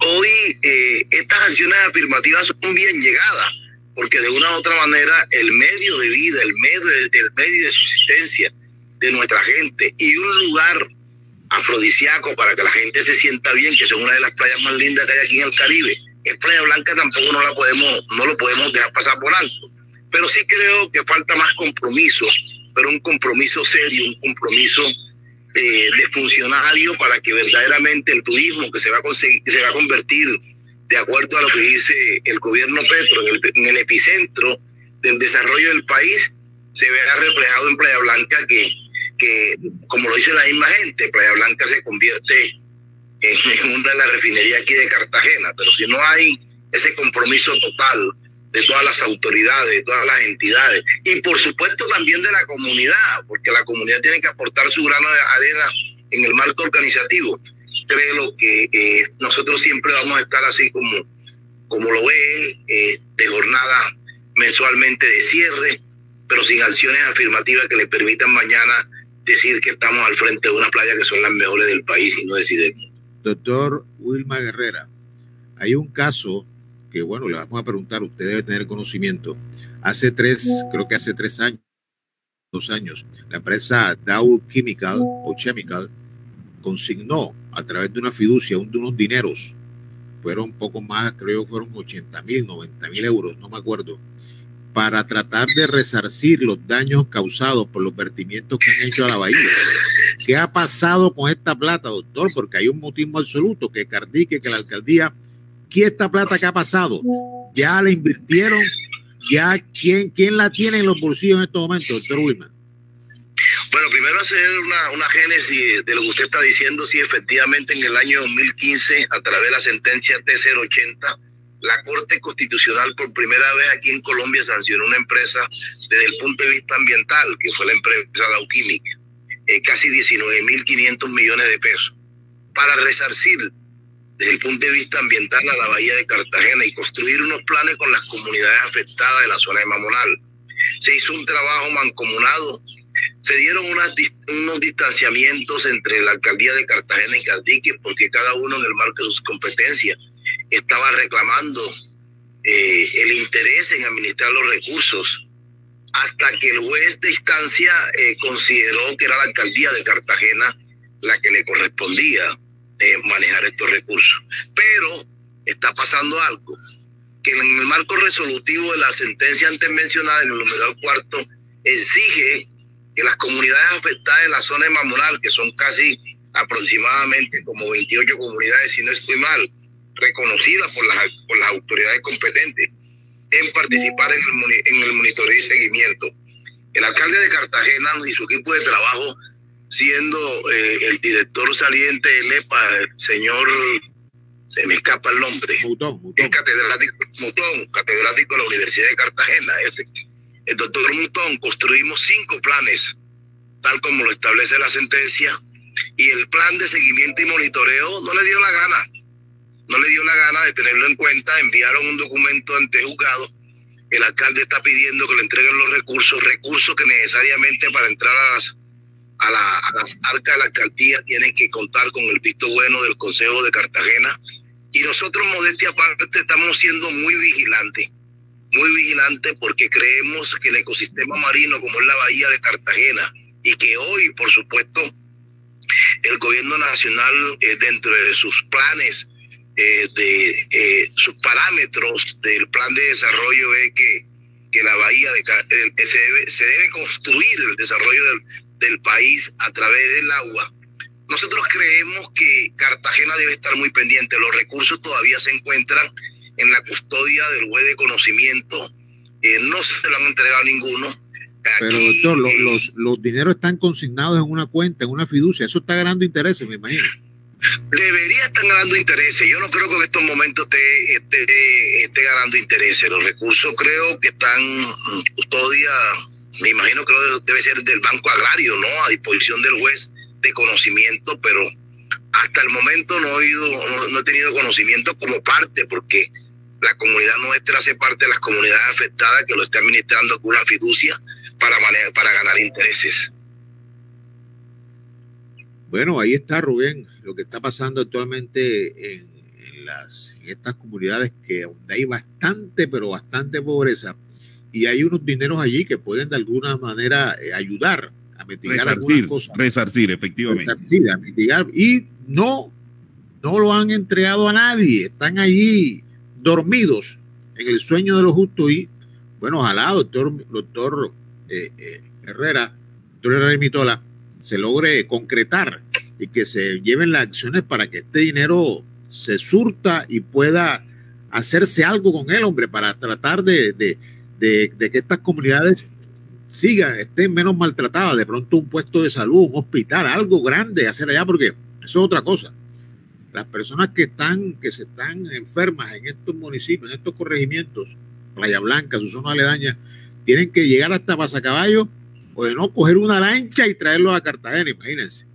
hoy eh, acciones afirmativas son bien llegadas, porque de una u otra manera el medio de vida, el medio de, el medio de subsistencia de nuestra gente y un lugar afrodisíaco para que la gente se sienta bien, que son una de las playas más lindas que hay aquí en el Caribe. Es Playa Blanca tampoco no la podemos, no lo podemos dejar pasar por alto. Pero sí creo que falta más compromiso, pero un compromiso serio, un compromiso eh, de funcionario para que verdaderamente el turismo que se va a conseguir, se va a convertir de acuerdo a lo que dice el gobierno Petro en el, en el epicentro del desarrollo del país se vea reflejado en Playa Blanca que, que como lo dice la misma gente, Playa Blanca se convierte en, en una de las refinerías aquí de Cartagena, pero si no hay ese compromiso total de todas las autoridades, de todas las entidades y por supuesto también de la comunidad, porque la comunidad tiene que aportar su grano de arena en el marco organizativo. Creo que eh, nosotros siempre vamos a estar así como, como lo ve, eh, de jornada mensualmente de cierre, pero sin acciones afirmativas que le permitan mañana decir que estamos al frente de una playa que son las mejores del país y no decir Doctor Wilma Guerrera, hay un caso que, bueno, le vamos a preguntar, usted debe tener conocimiento. Hace tres, creo que hace tres años, dos años, la empresa Dow Chemical o Chemical consignó a través de una fiducia de unos dineros, fueron poco más, creo que fueron 80 mil, 90 mil euros, no me acuerdo, para tratar de resarcir los daños causados por los vertimientos que han hecho a la bahía. ¿Qué ha pasado con esta plata, doctor? Porque hay un motivo absoluto, que Cardique, que la alcaldía ¿Qué esta plata que ha pasado? ¿Ya la invirtieron? ¿Ya quién, quién la tiene en los bolsillos en estos momentos, doctor Wilman? Bueno, primero hacer una, una génesis de lo que usted está diciendo, si efectivamente en el año 2015, a través de la sentencia T080, la Corte Constitucional por primera vez aquí en Colombia sancionó una empresa desde el punto de vista ambiental, que fue la empresa Dauquímica, eh, casi 19.500 millones de pesos, para resarcir desde el punto de vista ambiental a la bahía de Cartagena y construir unos planes con las comunidades afectadas de la zona de Mamonal. Se hizo un trabajo mancomunado, se dieron unas, unos distanciamientos entre la alcaldía de Cartagena y Cardique, porque cada uno en el marco de sus competencias estaba reclamando eh, el interés en administrar los recursos, hasta que el juez de instancia eh, consideró que era la alcaldía de Cartagena la que le correspondía eh, manejar estos recursos. Pero está pasando algo, que en el marco resolutivo de la sentencia antes mencionada, en el numeral cuarto, exige que las comunidades afectadas de la zona de Mamonal, que son casi aproximadamente como 28 comunidades, si no estoy mal, reconocidas por las, por las autoridades competentes, en participar en el, en el monitoreo y seguimiento. El alcalde de Cartagena y su equipo de trabajo siendo eh, el director saliente del EPA, el señor, se me escapa el nombre, Mutón, El catedrático, Mutón, catedrático de la Universidad de Cartagena, ese. El doctor Mutón, construimos cinco planes, tal como lo establece la sentencia, y el plan de seguimiento y monitoreo no le dio la gana. No le dio la gana de tenerlo en cuenta. Enviaron un documento ante juzgado. El alcalde está pidiendo que le entreguen los recursos, recursos que necesariamente para entrar a las, la- a las arcas de la alcaldía tienen que contar con el visto bueno del Consejo de Cartagena. Y nosotros, modestia aparte, estamos siendo muy vigilantes muy vigilantes porque creemos que el ecosistema marino como es la bahía de Cartagena y que hoy, por supuesto, el gobierno nacional eh, dentro de sus planes, eh, de eh, sus parámetros del plan de desarrollo es que, que la bahía de se, debe, se debe construir el desarrollo del país a través del agua. Nosotros creemos que Cartagena debe estar muy pendiente. Los recursos todavía se encuentran en la custodia del juez de conocimiento. Eh, no se lo han entregado ninguno. Pero doctor, lo- los, los dineros están consignados en una cuenta, en una fiducia. Eso está ganando intereses, me imagino. Debería estar ganando intereses. Yo no creo que en estos momentos esté, esté, esté ganando intereses. Los recursos creo que están custodia, me imagino que debe ser del Banco Agrario, ¿no? A disposición del juez de conocimiento, pero hasta el momento no he, oído, no, no he tenido conocimiento como parte, porque la comunidad nuestra hace parte de las comunidades afectadas que lo está administrando con una fiducia para, manejar, para ganar intereses. Bueno, ahí está Rubén, lo que está pasando actualmente en, en las, en estas comunidades que donde hay bastante, pero bastante pobreza. Y hay unos dineros allí que pueden de alguna manera eh, ayudar a mitigar algunas Resarcir, cosas. resarcir, efectivamente. Resarcir, a mitigar. Y no, no lo han entregado a nadie. Están allí dormidos en el sueño de los justos. Y bueno, ojalá, doctor, doctor eh, eh, Herrera, doctor Herrera Mitola, se logre concretar y que se lleven las acciones para que este dinero se surta y pueda hacerse algo con él, hombre, para tratar de, de, de- de que estas comunidades sigan, estén menos maltratadas, de pronto un puesto de salud, un hospital, algo grande hacer allá, porque eso es otra cosa. Las personas que están, que se están enfermas en estos municipios, en estos corregimientos, Playa Blanca, su zona aledaña, tienen que llegar hasta Pasacaballo o de no coger una lancha y traerlos a Cartagena, imagínense.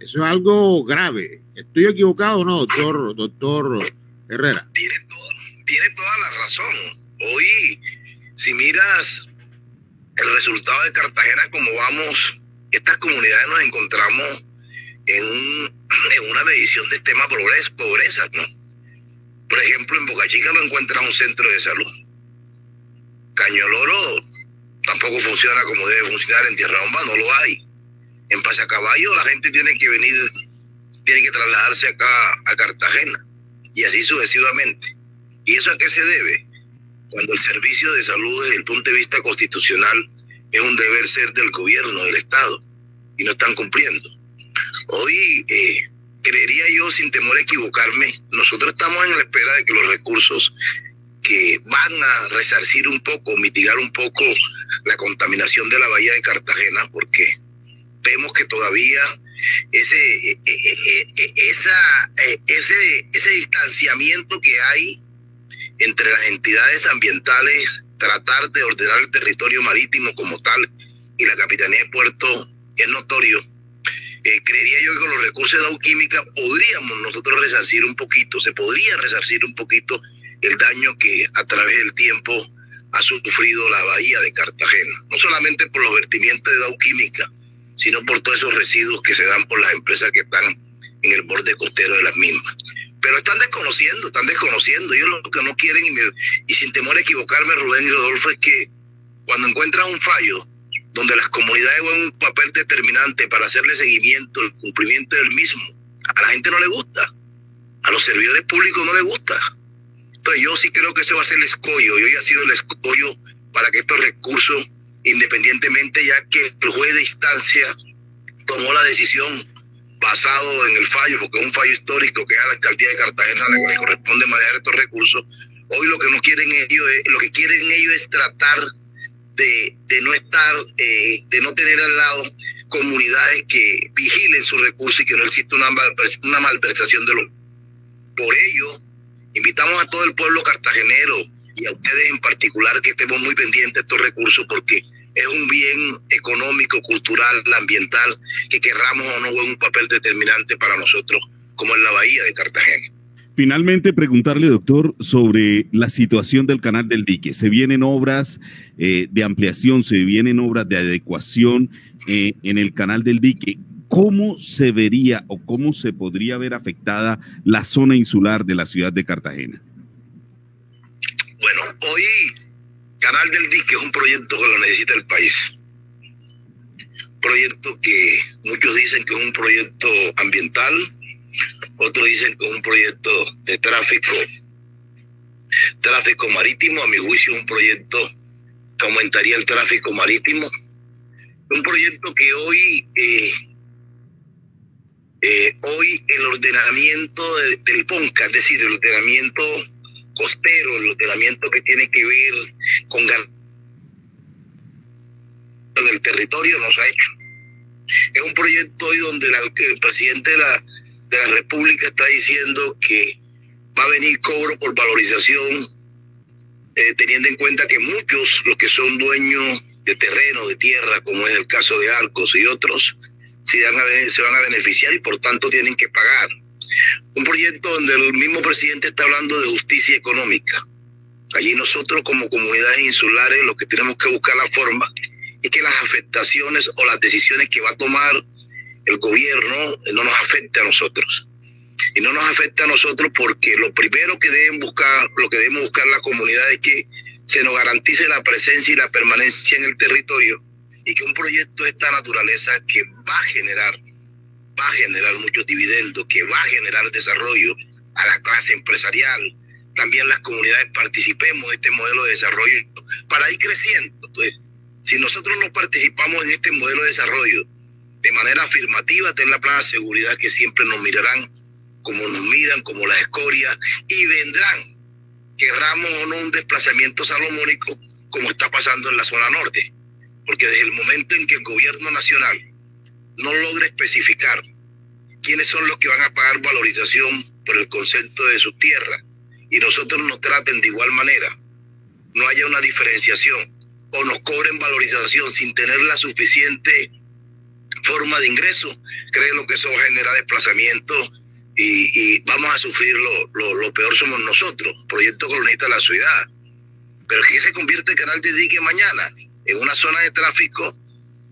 Eso es algo grave. ¿Estoy equivocado o no, doctor, doctor Herrera? tiene toda la razón. Hoy, si miras el resultado de Cartagena, como vamos, estas comunidades nos encontramos en, un- en una medición de tema pobreza, ¿no? Por ejemplo, en Boca Chica no encuentran un centro de salud. Cañoloro tampoco funciona como debe funcionar. En Tierra Bomba no lo hay. En Pasacaballo la gente tiene que venir, tiene que trasladarse acá a Cartagena y así sucesivamente. ¿Y eso a qué se debe? Cuando el servicio de salud desde el punto de vista constitucional es un deber ser del gobierno, del Estado, y no están cumpliendo. Hoy, eh, creería yo, sin temor a equivocarme, nosotros estamos en la espera de que los recursos que van a resarcir un poco, mitigar un poco la contaminación de la bahía de Cartagena, porque vemos que todavía ese, eh, eh, eh, esa, ese, ese distanciamiento que hay entre las entidades ambientales, tratar de ordenar el territorio marítimo como tal y la Capitanía de Puerto es notorio. Eh, creería yo que con los recursos de Química podríamos nosotros resarcir un poquito, se podría resarcir un poquito el daño que a través del tiempo ha sufrido la bahía de Cartagena, no solamente por los vertimientos de Dow Química, sino por todos esos residuos que se dan por las empresas que están en el borde costero de las mismas. Pero están desconociendo, están desconociendo. Ellos lo que no quieren, y sin temor a equivocarme, Rubén y Rodolfo, es que cuando encuentran un fallo donde las comunidades juegan un papel determinante para hacerle seguimiento, el cumplimiento del mismo, a la gente no le gusta, a los servidores públicos no le gusta. Entonces yo sí creo que ese va a ser el escollo, y hoy ha sido el escollo para que estos recursos, independientemente ya que el juez de instancia tomó la decisión basado en el fallo, porque es un fallo histórico que a la alcaldía de Cartagena le, le corresponde manejar estos recursos. Hoy lo que no quieren ellos, es- lo que quieren ellos es tratar de, no estar, eh, de no tener al lado comunidades que vigilen sus recursos y que no exista una, una malversación de los. Por ello, invitamos a todo el pueblo cartagenero y a ustedes en particular que estemos muy pendientes de estos recursos porque es un bien económico, cultural, ambiental, que querramos o no juega un papel determinante para nosotros, como en la bahía de Cartagena. Finalmente, preguntarle, doctor, sobre la situación del canal del dique. Se vienen obras eh, de ampliación, se vienen obras de adecuación eh, en el canal del dique. ¿Cómo se vería o cómo se podría ver afectada la zona insular de la ciudad de Cartagena? Bueno, hoy Canal del Dique es un proyecto que lo necesita el país. Proyecto que muchos dicen que es un proyecto ambiental, otros dicen que es un proyecto de tráfico, tráfico marítimo. A mi juicio, un proyecto aumentaría el tráfico marítimo. Un proyecto que hoy, eh, eh, hoy el ordenamiento de- del PONCA, es decir, el ordenamiento costero, el ordenamiento que tiene que ver con el territorio no se ha hecho. Es un proyecto hoy donde la- el presidente de la, de la República está diciendo que va a venir cobro por valorización, eh, teniendo en cuenta que muchos, los que son dueños de terreno, de tierra, como es el caso de Arcos y otros, se van a, se van a beneficiar y por tanto tienen que pagar. Un proyecto donde el mismo presidente está hablando de justicia económica. Allí nosotros como comunidades insulares lo que tenemos que buscar la forma es que las afectaciones o las decisiones que va a tomar el gobierno no nos afecte a nosotros. Y no nos afecta a nosotros porque lo primero que deben buscar, lo que debemos buscar la comunidad es que se nos garantice la presencia y la permanencia en el territorio y que un proyecto de esta naturaleza que va a generar, va a generar muchos dividendos, que va a generar desarrollo a la clase empresarial, también las comunidades participemos de este modelo de desarrollo para ir creciendo. Entonces, si nosotros no participamos en este modelo de desarrollo de manera afirmativa, ten la plena seguridad que siempre nos mirarán como nos miran, como las escorias, y vendrán, querramos o no, un desplazamiento salomónico como está pasando en la zona norte. Porque desde el momento en que el gobierno nacional no logra especificar quiénes son los que van a pagar valorización por el concepto de su tierra y nosotros nos traten de igual manera, no haya una diferenciación o nos cobren valorización sin tener la suficiente forma de ingreso, creo que eso va a generar desplazamiento y, y vamos a sufrir lo, lo, lo peor somos nosotros, proyecto colonista de la ciudad. Pero que se convierte el canal de dique mañana en una zona de tráfico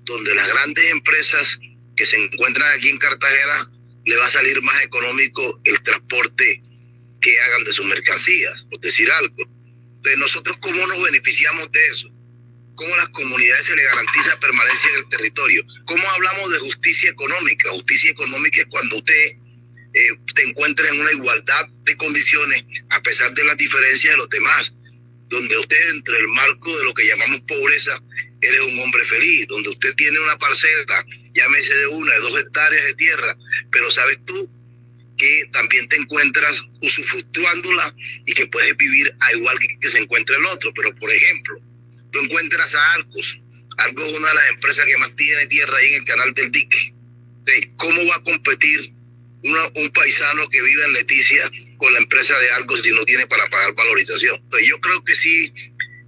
donde las grandes empresas que se encuentran aquí en Cartagena le va a salir más económico el transporte que hagan de sus mercancías, por decir algo. Entonces, nosotros, ¿cómo nos beneficiamos de eso? ¿Cómo a las comunidades se le garantiza permanencia en el territorio? ¿Cómo hablamos de justicia económica? Justicia económica es cuando usted eh, te encuentra en una igualdad de condiciones a pesar de las diferencias de los demás, donde usted entre el marco de lo que llamamos pobreza, eres un hombre feliz, donde usted tiene una parcela, llámese de una, de dos hectáreas de tierra, pero sabes tú que también te encuentras usufructuándola y que puedes vivir a igual que, se encuentra el otro. Pero, por ejemplo, tú encuentras a Arcos. Arcos es una de las empresas que más tiene tierra ahí en el canal del dique. ¿Cómo va a competir un paisano que vive en Leticia con la empresa de Arcos si no tiene para pagar valorización? Entonces, yo creo que sí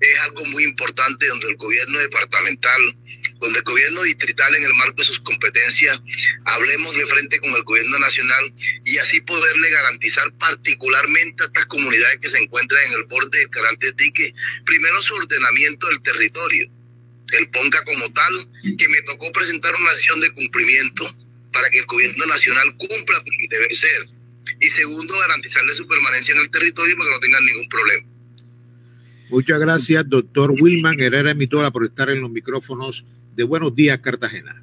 es algo muy importante donde el gobierno departamental, donde el gobierno distrital en el marco de sus competencias, hablemos de frente con el gobierno nacional y así poderle garantizar particularmente a estas comunidades que se encuentran en el borde del canal del dique, primero su ordenamiento del territorio, el ponga como tal, que me tocó presentar una acción de cumplimiento para que el gobierno nacional cumpla con el deber ser. Y segundo, garantizarle su permanencia en el territorio para que no tengan ningún problema. Muchas gracias, doctor Wilman Herrera Mitola, por estar en los micrófonos de Buenos Días, Cartagena.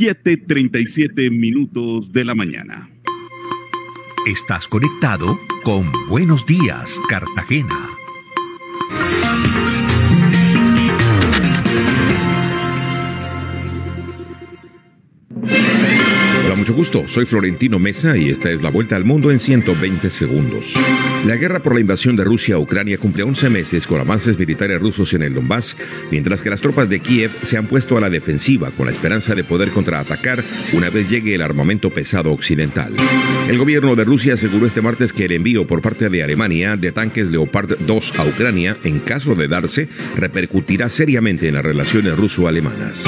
7:37 minutos de la mañana. Estás conectado con Buenos Días, Cartagena. Mucho gusto. Soy Florentino Mesa y esta es la vuelta al mundo en 120 segundos. La guerra por la invasión de Rusia a Ucrania cumple 11 meses con avances militares rusos en el Donbass, mientras que las tropas de Kiev se han puesto a la defensiva con la esperanza de poder contraatacar una vez llegue el armamento pesado occidental. El gobierno de Rusia aseguró este martes que el envío por parte de Alemania de tanques Leopard 2 a Ucrania, en caso de darse, repercutirá seriamente en las relaciones ruso-alemanas.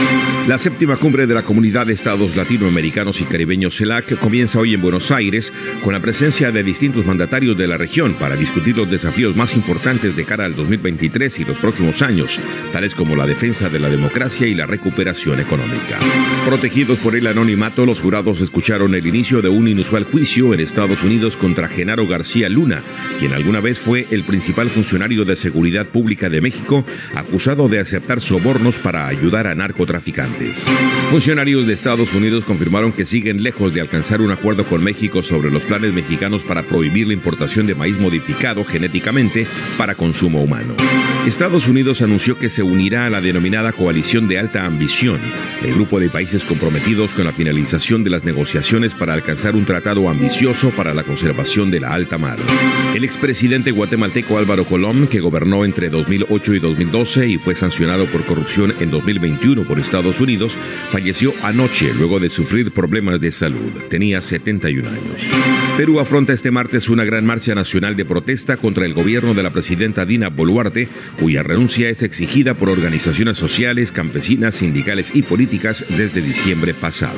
La séptima cumbre de la Comunidad de Estados Latinoamericanos y Caribeños CELAC comienza hoy en Buenos Aires con la presencia de distintos mandatarios de la región para discutir los desafíos más importantes de cara al 2023 y los próximos años, tales como la defensa de la democracia y la recuperación económica. Protegidos por el anonimato, los jurados escucharon el inicio de un inusual juicio en Estados Unidos contra Genaro García Luna, quien alguna vez fue el principal funcionario de seguridad pública de México, acusado de aceptar sobornos para ayudar a narcotraficantes. Funcionarios de Estados Unidos confirmaron que siguen lejos de alcanzar un acuerdo con México sobre los planes mexicanos para prohibir la importación de maíz modificado genéticamente para consumo humano. Estados Unidos anunció que se unirá a la denominada Coalición de Alta Ambición, el grupo de países comprometidos con la finalización de las negociaciones para alcanzar un tratado ambicioso para la conservación de la alta mar. El expresidente guatemalteco Álvaro Colón, que gobernó entre 2008 y 2012 y fue sancionado por corrupción en 2021 por Estados Unidos, falleció anoche luego de sufrir problemas de salud. Tenía 71 años. Perú afronta este martes una gran marcha nacional de protesta contra el gobierno de la presidenta Dina Boluarte, cuya renuncia es exigida por organizaciones sociales, campesinas, sindicales y políticas desde diciembre pasado.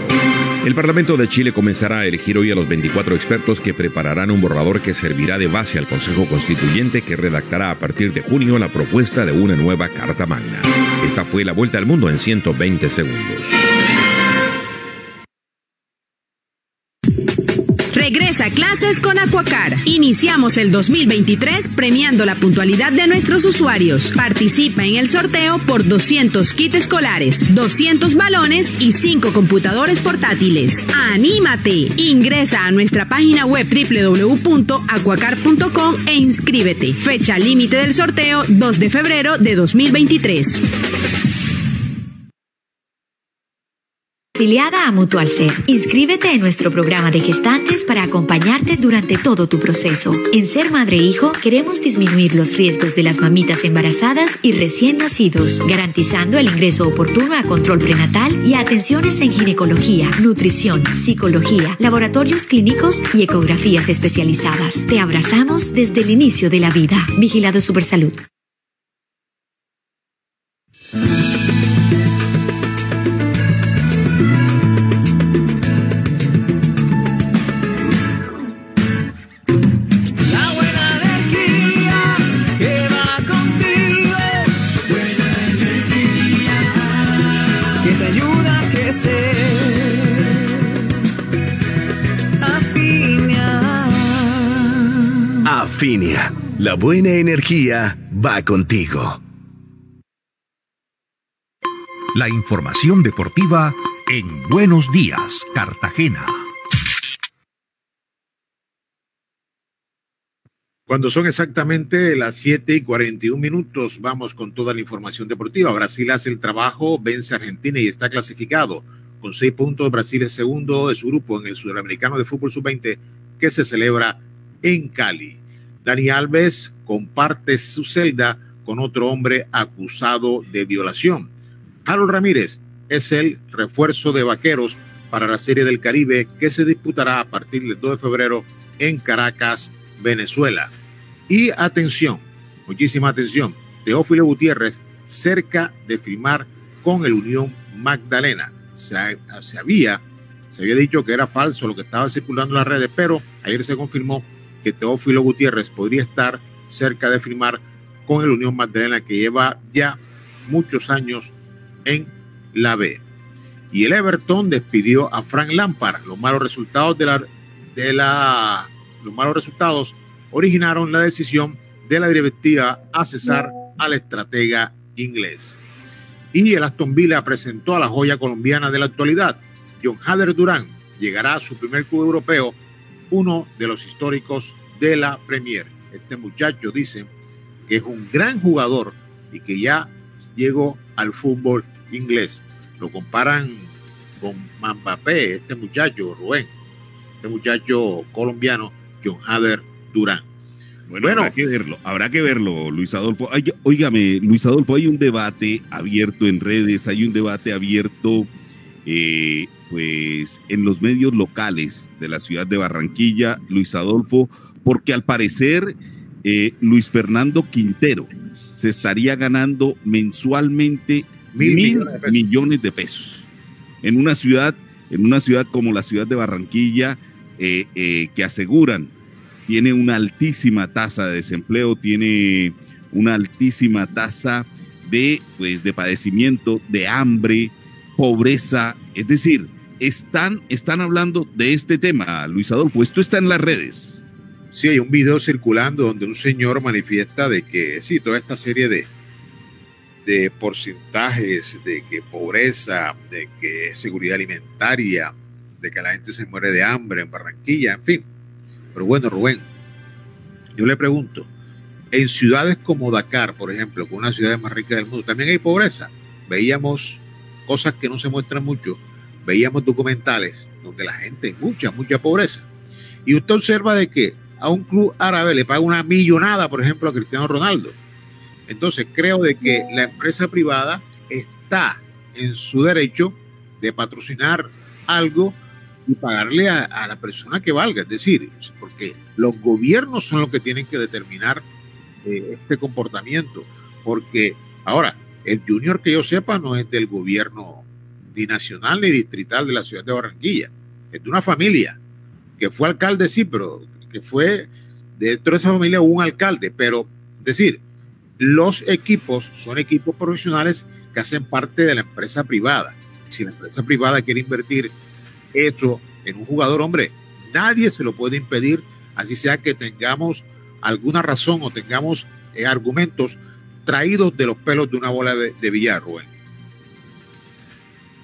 El Parlamento de Chile comenzará a elegir hoy a los 24 expertos que prepararán un borrador que servirá de base al Consejo Constituyente que redactará a partir de junio la propuesta de una nueva Carta Magna. Esta fue la vuelta al mundo en 120 segundos. A clases con Aquacar. Iniciamos el 2023 premiando la puntualidad de nuestros usuarios. Participa en el sorteo por 200 kits escolares, 200 balones y 5 computadores portátiles. ¡Anímate! Ingresa a nuestra página web www.aquacar.com e inscríbete. Fecha límite del sorteo 2 de febrero de 2023. Afiliada a Mutual Ser, inscríbete en nuestro programa de gestantes para acompañarte durante todo tu proceso. En Ser Madre e Hijo queremos disminuir los riesgos de las mamitas embarazadas y recién nacidos, garantizando el ingreso oportuno a control prenatal y a atenciones en ginecología, nutrición, psicología, laboratorios clínicos y ecografías especializadas. Te abrazamos desde el inicio de la vida. Vigilado Supersalud. Afinia, la buena energía va contigo. La información deportiva en Buenos Días, Cartagena. Cuando son exactamente las 7 y 41 minutos, vamos con toda la información deportiva. Brasil hace el trabajo, vence a Argentina y está clasificado. Con seis puntos, Brasil es segundo de su grupo en el Sudamericano de Fútbol Sub-20 que se celebra en Cali. Dani Alves comparte su celda con otro hombre acusado de violación. Harold Ramírez es el refuerzo de vaqueros para la Serie del Caribe que se disputará a partir del 2 de febrero en Caracas, Venezuela. Y atención, muchísima atención, Teófilo Gutiérrez cerca de firmar con el Unión Magdalena. Se, se había, se había dicho que era falso lo que estaba circulando en las redes, pero ayer se confirmó que Teófilo Gutiérrez podría estar cerca de firmar con el Unión Magdalena que lleva ya muchos años en la B. Y el Everton despidió a Frank Lampard. Los malos resultados de la, de la los malos resultados originaron la decisión de la directiva a cesar al estratega inglés. Y el Aston Villa presentó a la joya colombiana de la actualidad. John Hader Durán llegará a su primer club europeo, uno de los históricos de la Premier. Este muchacho dice que es un gran jugador y que ya llegó al fútbol inglés. Lo comparan con Mbappé, este muchacho, Rubén, este muchacho colombiano, John Hader Durán. Bueno, habrá que verlo, habrá que verlo, Luis Adolfo. Ay, óigame, Luis Adolfo, hay un debate abierto en redes, hay un debate abierto eh, pues en los medios locales de la ciudad de Barranquilla, Luis Adolfo, porque al parecer eh, Luis Fernando Quintero se estaría ganando mensualmente Mil mil, millones de pesos. millones de pesos en una ciudad, en una ciudad como la ciudad de Barranquilla, eh, eh, que aseguran tiene una altísima tasa de desempleo, tiene una altísima tasa de, pues, de padecimiento, de hambre, pobreza. Es decir, están, están hablando de este tema, Luis Adolfo. Esto está en las redes. Sí, hay un video circulando donde un señor manifiesta de que sí, toda esta serie de, de porcentajes de que pobreza, de que seguridad alimentaria, de que la gente se muere de hambre en Barranquilla, en fin. Pero bueno, Rubén, yo le pregunto, en ciudades como Dakar, por ejemplo, que es una ciudad más rica del mundo, también hay pobreza. Veíamos cosas que no se muestran mucho, veíamos documentales donde la gente, mucha, mucha pobreza. Y usted observa de que a un club árabe le paga una millonada, por ejemplo, a Cristiano Ronaldo. Entonces creo de que la empresa privada está en su derecho de patrocinar algo y pagarle a, la persona que valga. Es decir, porque los gobiernos son los que tienen que determinar eh, este comportamiento. Porque ahora, el junior que yo sepa no es del gobierno ni nacional ni distrital de la ciudad de Barranquilla. Es de una familia que fue alcalde, sí, pero que fue dentro de esa familia un alcalde. Pero, es decir, los equipos son equipos profesionales que hacen parte de la empresa privada. Si la empresa privada quiere invertir eso en un jugador, hombre, nadie se lo puede impedir, así sea que tengamos alguna razón o tengamos eh, argumentos traídos de los pelos de una bola de, de billar, Rubén.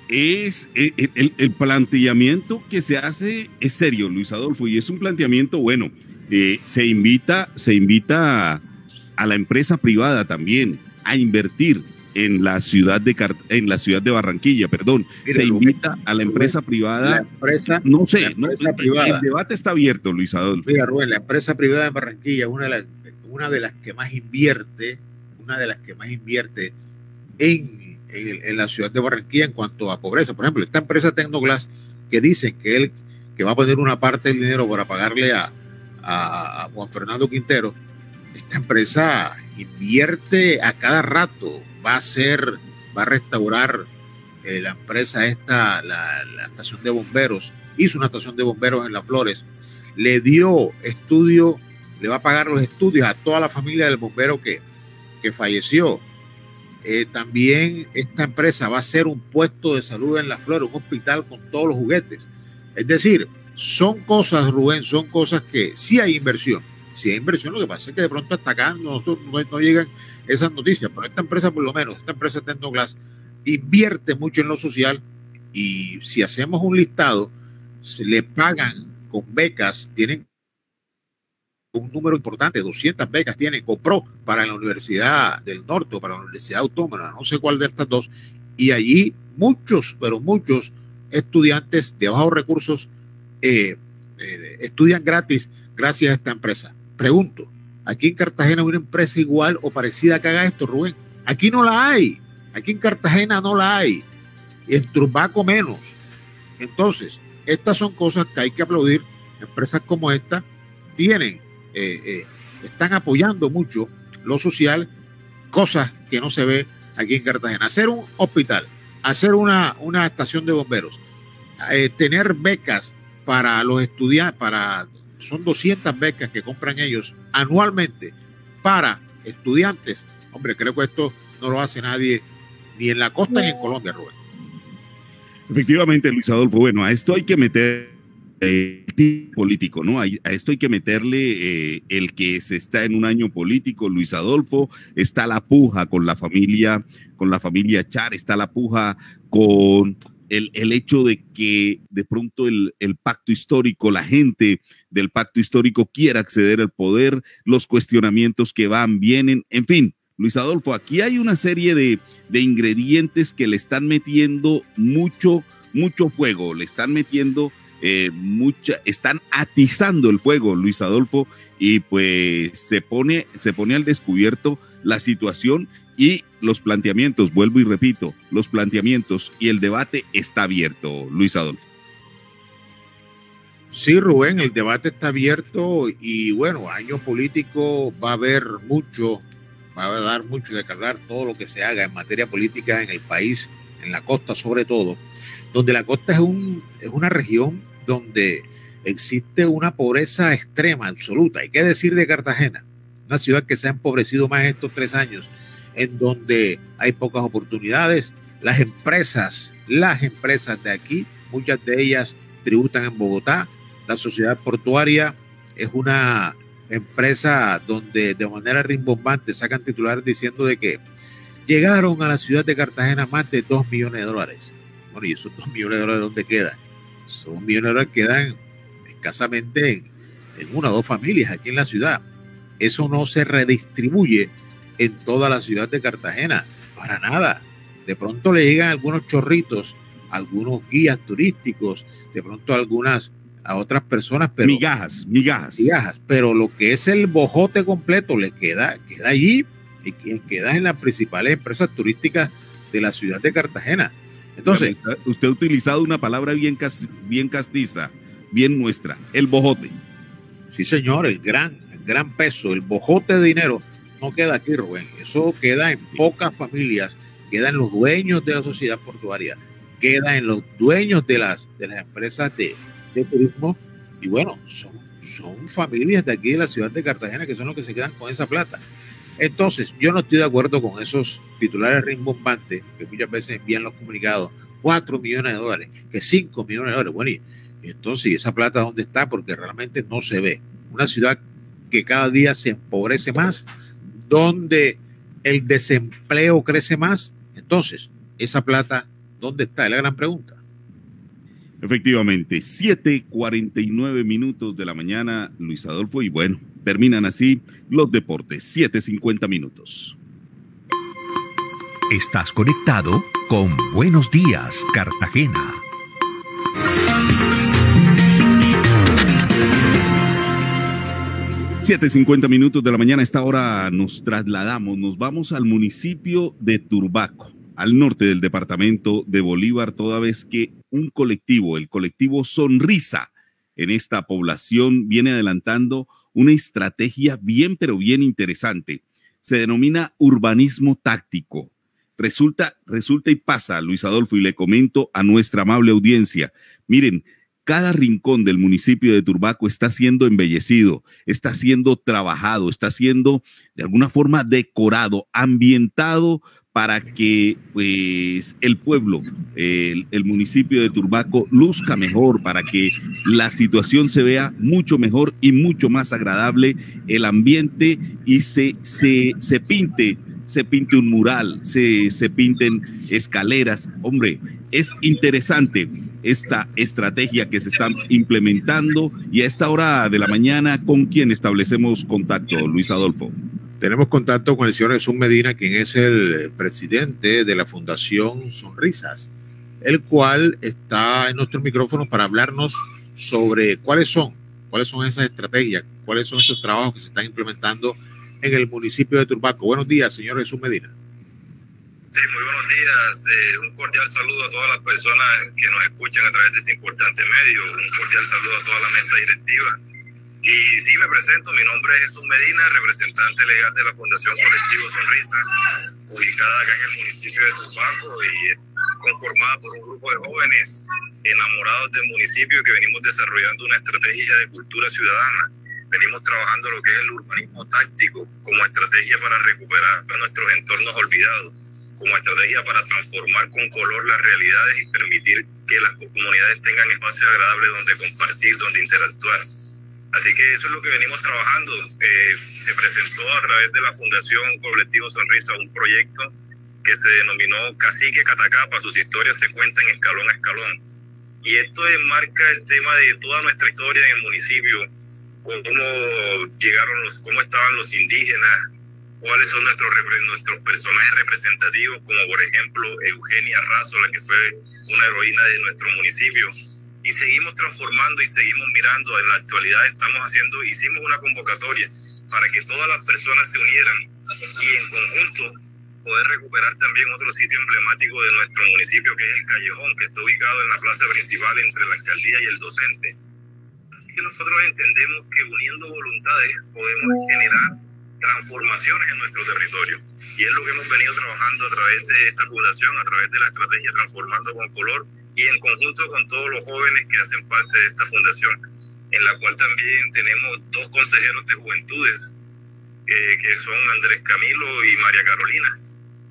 es el, el- el planteamiento que se hace es serio, Luis Adolfo, y es un planteamiento bueno. Eh, se invita, se invita a, a la empresa privada también a invertir en la ciudad de en la ciudad de Barranquilla, perdón. Se Rubén, invita a la empresa privada. La empresa, no sé, la no, empresa el- privada. el debate está abierto, Luis Adolfo. Mira, Rubén, la empresa privada de Barranquilla es una de las, una de las que más invierte, una de las que más invierte en, en, la ciudad de Barranquilla en cuanto a pobreza. Por ejemplo, esta empresa Tecnoglass que dicen que él que va a poner una parte del dinero para pagarle a, a, a Juan Fernando Quintero, esta empresa invierte a cada rato, va a hacer, va a restaurar eh, la empresa esta, la, la estación de bomberos, hizo una estación de bomberos en Las Flores, le dio estudio, le va a pagar los estudios a toda la familia del bombero que, que falleció. Eh, también esta empresa va a hacer un puesto de salud en Las Flores, un hospital con todos los juguetes. Es decir, son cosas, Rubén, son cosas que sí hay inversión. Sí hay inversión, lo que pasa es que de pronto hasta acá no, no, no llegan esas noticias, pero esta empresa por lo menos, esta empresa Tecnoglass invierte mucho en lo social y si hacemos un listado, se le pagan con becas, tienen un número importante, 200 becas tienen, compró para la Universidad del Norte para la Universidad Autónoma, no sé cuál de estas dos, y allí muchos, pero muchos estudiantes de bajos recursos eh, eh, estudian gratis gracias a esta empresa. Pregunto, ¿aquí en Cartagena hay una empresa igual o parecida que haga esto, Rubén? Aquí no la hay, aquí en Cartagena no la hay, y en Turbaco menos. Entonces, estas son cosas que hay que aplaudir. Empresas como esta tienen, eh, eh, están apoyando mucho lo social, cosas que no se ve aquí en Cartagena. Hacer un hospital, hacer una, una estación de bomberos, eh, tener becas para los estudiantes, para, son 200 becas que compran ellos anualmente para estudiantes. Hombre, creo que esto no lo hace nadie ni en la costa ni en Colombia, Rubén. Efectivamente, Luis Adolfo, bueno, a esto hay que meter político, ¿no? A, esto hay que meterle eh, el que se está en un año político, Luis Adolfo, está la puja con la familia, con la familia Char, está la puja con el, el hecho de que de pronto el, el pacto histórico, la gente del pacto histórico quiera acceder al poder, los cuestionamientos que van, vienen, en fin. Luis Adolfo, aquí hay una serie de, de ingredientes que le están metiendo mucho, mucho fuego, le están metiendo eh, mucha, están atizando el fuego, Luis Adolfo, y pues se pone, se pone al descubierto la situación y los planteamientos, vuelvo y repito, los planteamientos y el debate está abierto, Luis Adolfo. Sí, Rubén, el debate está abierto y bueno, año político va a haber mucho, va a dar mucho de cargar todo lo que se haga en materia política en el país, en la costa sobre todo, donde la costa es, un, es una región donde existe una pobreza extrema, absoluta. Hay que decir de Cartagena, una ciudad que se ha empobrecido más estos tres años, en donde hay pocas oportunidades. Las empresas, las empresas de aquí, muchas de ellas tributan en Bogotá. La sociedad portuaria es una empresa donde de manera rimbombante sacan titulares diciendo de que llegaron a la ciudad de Cartagena más de 2 millones de dólares. Bueno, ¿y esos 2 millones de dólares dónde quedan? 2 millones de dólares quedan escasamente en, en una o dos familias aquí en la ciudad. Eso no se redistribuye en toda la ciudad de Cartagena, para nada. De pronto le llegan algunos chorritos, algunos guías turísticos, de pronto algunas a otras personas, pero migajas, migajas. migajas, pero lo que es el bojote completo le queda, queda allí y que- queda en las principales empresas turísticas de la ciudad de Cartagena. Entonces, usted ha utilizado una palabra bien, bien castiza, bien nuestra, el bojote. Sí, señor, el gran, el gran peso, el bojote de dinero no queda aquí, Rubén. Eso queda en pocas familias, queda en los dueños de la sociedad portuaria, queda en los dueños de las, de las empresas de, de turismo. Y bueno, son, son familias de aquí de la ciudad de Cartagena que son los que se quedan con esa plata. Entonces, yo no estoy de acuerdo con esos titulares rimbombantes que muchas veces envían los comunicados. 4 millones de dólares, que 5 millones de dólares. Bueno, y entonces, ¿y esa plata dónde está? Porque realmente no se ve. Una ciudad que cada día se empobrece más, donde el desempleo crece más. Entonces, esa plata, ¿dónde está? Es la gran pregunta. Efectivamente, 7:49 minutos de la mañana, Luis Adolfo, y bueno, terminan así los deportes, 7:50 minutos. Estás conectado con Buenos Días, Cartagena. Siete cincuenta minutos de la mañana, a esta hora nos trasladamos, nos vamos al municipio de Turbaco, al norte del departamento de Bolívar, toda vez que un colectivo, el colectivo Sonrisa, en esta población viene adelantando una estrategia bien, pero bien interesante. Se denomina urbanismo táctico. Resulta, resulta y pasa, Luis Adolfo, y le comento a nuestra amable audiencia. Miren, cada rincón del municipio de Turbaco está siendo embellecido, está siendo trabajado, está siendo de alguna forma decorado, ambientado para que pues el pueblo, el, municipio de Turbaco luzca mejor, para que la situación se vea mucho mejor y mucho más agradable, el ambiente y se, se, se pinte, se pinte un mural, se, se pinten escaleras. Hombre, es interesante esta estrategia que se está implementando y a esta hora de la mañana, ¿con quién establecemos contacto, Luis Adolfo? Tenemos contacto con el señor Jesús Medina, quien es el presidente de la Fundación Sonrisas, el cual está en nuestro micrófono para hablarnos sobre cuáles son, cuáles son esas estrategias, cuáles son esos trabajos que se están implementando en el municipio de Turbaco. Buenos días, señor Jesús Medina. Sí, muy buenos días. Eh, un cordial saludo a todas las personas que nos escuchan a través de este importante medio. Un cordial saludo a toda la mesa directiva. Y sí, me presento. Mi nombre es Jesús Medina, representante legal de la Fundación Colectivo Sonrisa, ubicada acá en el municipio de Turbaco y conformada por un grupo de jóvenes enamorados del municipio que venimos desarrollando una estrategia de cultura ciudadana. Venimos trabajando lo que es el urbanismo táctico como estrategia para recuperar nuestros entornos olvidados como estrategia para transformar con color las realidades y permitir que las comunidades tengan espacios agradables donde compartir, donde interactuar. Así que eso es lo que venimos trabajando. Eh, se presentó a través de la Fundación Colectivo Sonrisa un proyecto que se denominó Cacique Catacapa, sus historias se cuentan escalón a escalón. Y esto enmarca el tema de toda nuestra historia en el municipio, cómo llegaron los, cómo estaban los indígenas, cuáles son nuestros, nuestros personajes representativos, como por ejemplo Eugenia Razo, la que fue una heroína de nuestro municipio. Y seguimos transformando y seguimos mirando. En la actualidad estamos haciendo, hicimos una convocatoria para que todas las personas se unieran y en conjunto poder recuperar también otro sitio emblemático de nuestro municipio, que es el Callejón, que está ubicado en la plaza principal entre la alcaldía y el docente. Así que nosotros entendemos que uniendo voluntades podemos generar transformaciones en nuestro territorio. Y es lo que hemos venido trabajando a través de esta fundación, a través de la estrategia Transformando con Color y en conjunto con todos los jóvenes que hacen parte de esta fundación, en la cual también tenemos dos consejeros de juventudes, eh, que son Andrés Camilo y María Carolina.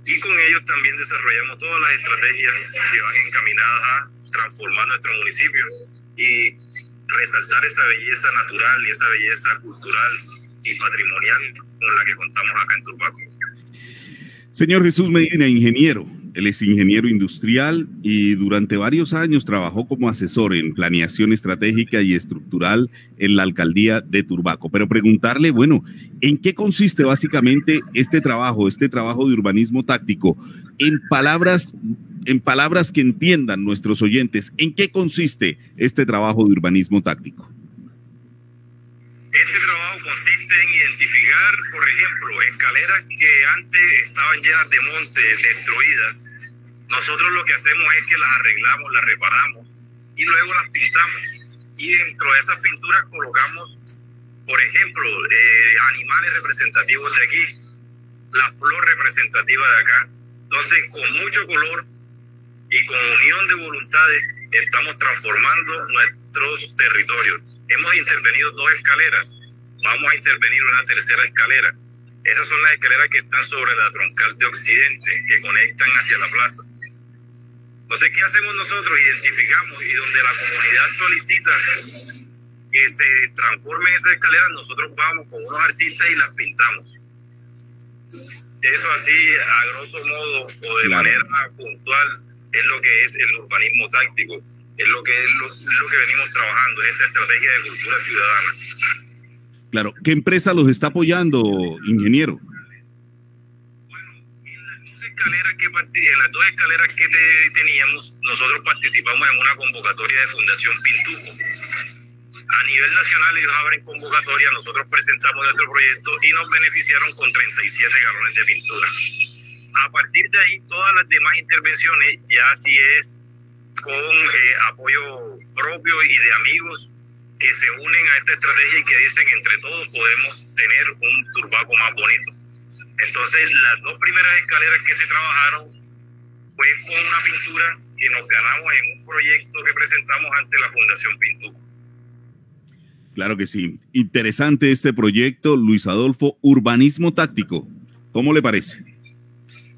Y con ellos también desarrollamos todas las estrategias que van encaminadas a transformar nuestro municipio y resaltar esa belleza natural y esa belleza cultural y patrimonial con la que contamos acá en Turbaco. Señor Jesús Medina, ingeniero. Él es ingeniero industrial y durante varios años trabajó como asesor en planeación estratégica y estructural en la alcaldía de Turbaco. Pero preguntarle, bueno, ¿en qué consiste básicamente este trabajo, este trabajo de urbanismo táctico? En palabras, en palabras que entiendan nuestros oyentes, ¿en qué consiste este trabajo de urbanismo táctico? Este trabajo consiste en identificar, por ejemplo, escaleras que antes estaban llenas de monte, destruidas. Nosotros lo que hacemos es que las arreglamos, las reparamos y luego las pintamos. Y dentro de esas pinturas colocamos, por ejemplo, eh, animales representativos de aquí, la flor representativa de acá. Entonces, con mucho color y con unión de voluntades estamos transformando nuestros territorios. Hemos intervenido dos escaleras, vamos a intervenir una tercera escalera. Esas son las escaleras que están sobre la troncal de Occidente, que conectan hacia la plaza. Entonces, ¿qué hacemos nosotros? Identificamos y donde la comunidad solicita que se transformen esas escaleras, nosotros vamos con unos artistas y las pintamos. Eso así, a grosso modo o de Claro. manera puntual, es lo que es el urbanismo táctico, es lo que es lo, es lo que venimos trabajando, es esta estrategia de cultura ciudadana. Claro, ¿qué empresa los está apoyando, ingeniero? parti- en las dos escaleras que te- teníamos, nosotros participamos en una convocatoria de Fundación Pintuco. A nivel nacional ellos abren convocatoria, nosotros presentamos nuestro proyecto y nos beneficiaron con 37 galones de pintura. A partir de ahí, todas las demás intervenciones ya sí es con eh, apoyo propio y de amigos que se unen a esta estrategia y que dicen entre todos podemos tener un turbaco más bonito. Entonces, las dos primeras escaleras que se trabajaron fue con una pintura que nos ganamos en un proyecto que presentamos ante la Fundación Pintuco. Claro que sí. Interesante este proyecto, Luis Adolfo, Urbanismo Táctico. ¿Cómo le parece?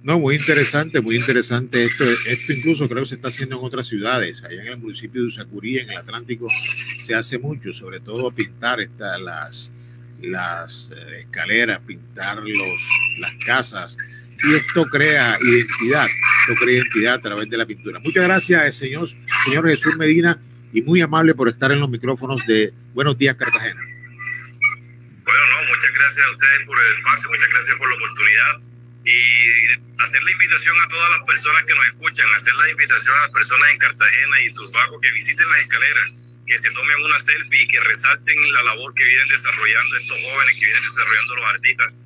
No, muy interesante, muy interesante esto. Esto incluso creo que se está haciendo en otras ciudades. Allá en el municipio de Usacurí, en el Atlántico, se hace mucho, sobre todo pintar esta, las, las eh, escaleras, pintar los, las casas. Y esto crea identidad, esto crea identidad a través de la pintura. Muchas gracias, eh, señor, señor Jesús Medina, y muy amable por estar en los micrófonos de Buenos Días, Cartagena. Bueno, no, muchas gracias a ustedes por el espacio, muchas gracias por la oportunidad y hacer la invitación a todas las personas que nos escuchan, hacer la invitación a las personas en Cartagena y Turbaco que visiten las escaleras, que se tomen una selfie y que resalten la labor que vienen desarrollando estos jóvenes, que vienen desarrollando los artistas,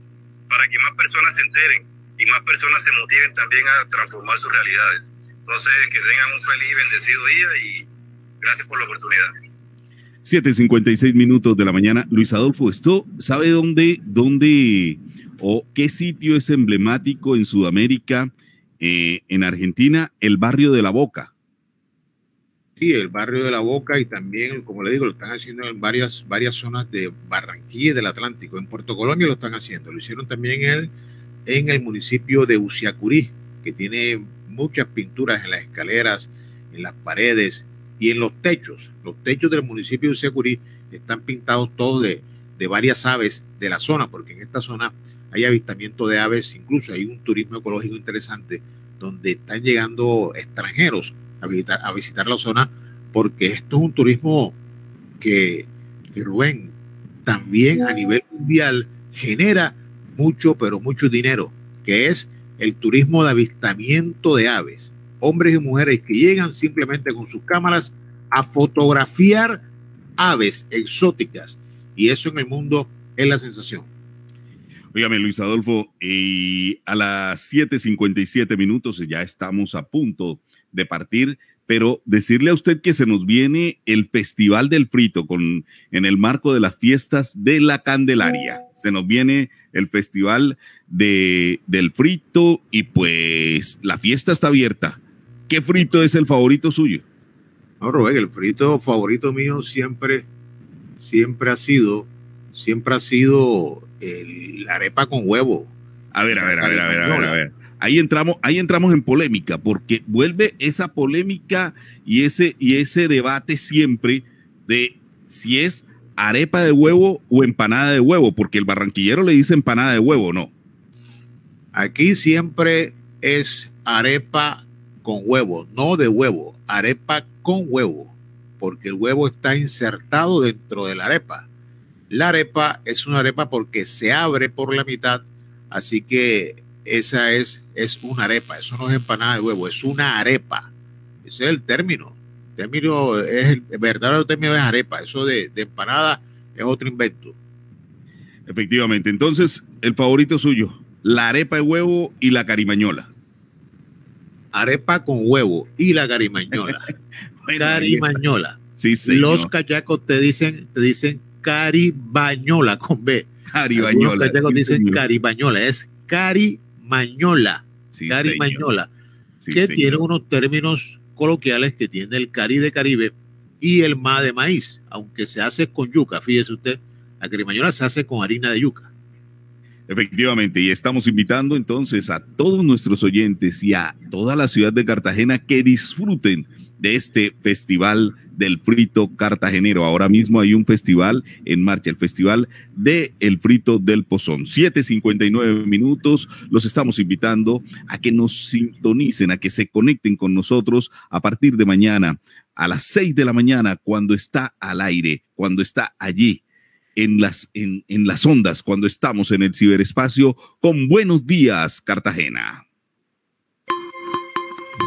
para que más personas se enteren y más personas se motiven también a transformar sus realidades. Entonces, que tengan un feliz y bendecido día y gracias por la oportunidad. 7:56 minutos de la mañana. Luis Adolfo, ¿esto sabe dónde, dónde o qué sitio es emblemático en Sudamérica, eh, en Argentina? El barrio de la Boca. Sí, el barrio de la Boca y también, como le digo, lo están haciendo en varias, varias zonas de Barranquilla y del Atlántico. En Puerto Colombia lo están haciendo. Lo hicieron también en, en el municipio de Uciacurí, que tiene muchas pinturas en las escaleras, en las paredes y en los techos. Los techos del municipio de Uciacurí están pintados todos de, de varias aves de la zona, porque en esta zona hay avistamiento de aves, incluso hay un turismo ecológico interesante donde están llegando extranjeros a visitar, a visitar la zona, porque esto es un turismo que, que Rubén también a nivel mundial genera mucho, pero mucho dinero, que es el turismo de avistamiento de aves. Hombres y mujeres que llegan simplemente con sus cámaras a fotografiar aves exóticas. Y eso en el mundo es la sensación. Óigame, Luis Adolfo, y a las 7:57 minutos ya estamos a punto de partir, pero decirle a usted que se nos viene el Festival del Frito con, en el marco de las fiestas de la Candelaria. Se nos viene el Festival de, del Frito y pues la fiesta está abierta. ¿Qué frito es el favorito suyo? No, Rubén, el frito favorito mío siempre, siempre ha sido, siempre ha sido el- la arepa con huevo. A ver, a ver, a ver, a ver, a ver, a ver. Ahí entramos, ahí entramos en polémica, porque vuelve esa polémica y ese, y ese debate siempre de si es arepa de huevo o empanada de huevo, porque el barranquillero le dice empanada de huevo, no. Aquí siempre es arepa con huevo, no de huevo, arepa con huevo, porque el huevo está insertado dentro de la arepa. La arepa es una arepa porque se abre por la mitad, así que esa es, es una arepa, eso no es empanada de huevo, es una arepa. Ese es el término. El término es el, verdadero término es arepa, eso de empanada es otro invento. Efectivamente. Entonces, el favorito suyo, la arepa de huevo y la carimañola. Arepa con huevo y la carimañola. carimañola. Sí, señor. Los cachacos te dicen, te dicen caribañola con B. Caribañola, Los cachacos sí, dicen señor. caribañola, es carimañola. Sí, carimañola. Que señor. tiene unos términos coloquiales que tiene el cari de Caribe y el ma de maíz, aunque se hace con yuca. Fíjese usted, la carimañola se hace con harina de yuca. Efectivamente, y estamos invitando entonces a todos nuestros oyentes y a toda la ciudad de Cartagena que disfruten de este festival del frito cartagenero. Ahora mismo hay un festival en marcha, el festival de el frito del pozón. 7:59 minutos. Los estamos invitando a que nos sintonicen, a que se conecten con nosotros a partir de mañana a las 6 de la mañana cuando está al aire, cuando está allí en las, en, en las ondas, cuando estamos en el ciberespacio con Buenos Días, Cartagena.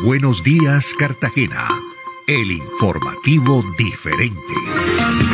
Buenos días, Cartagena. El informativo diferente.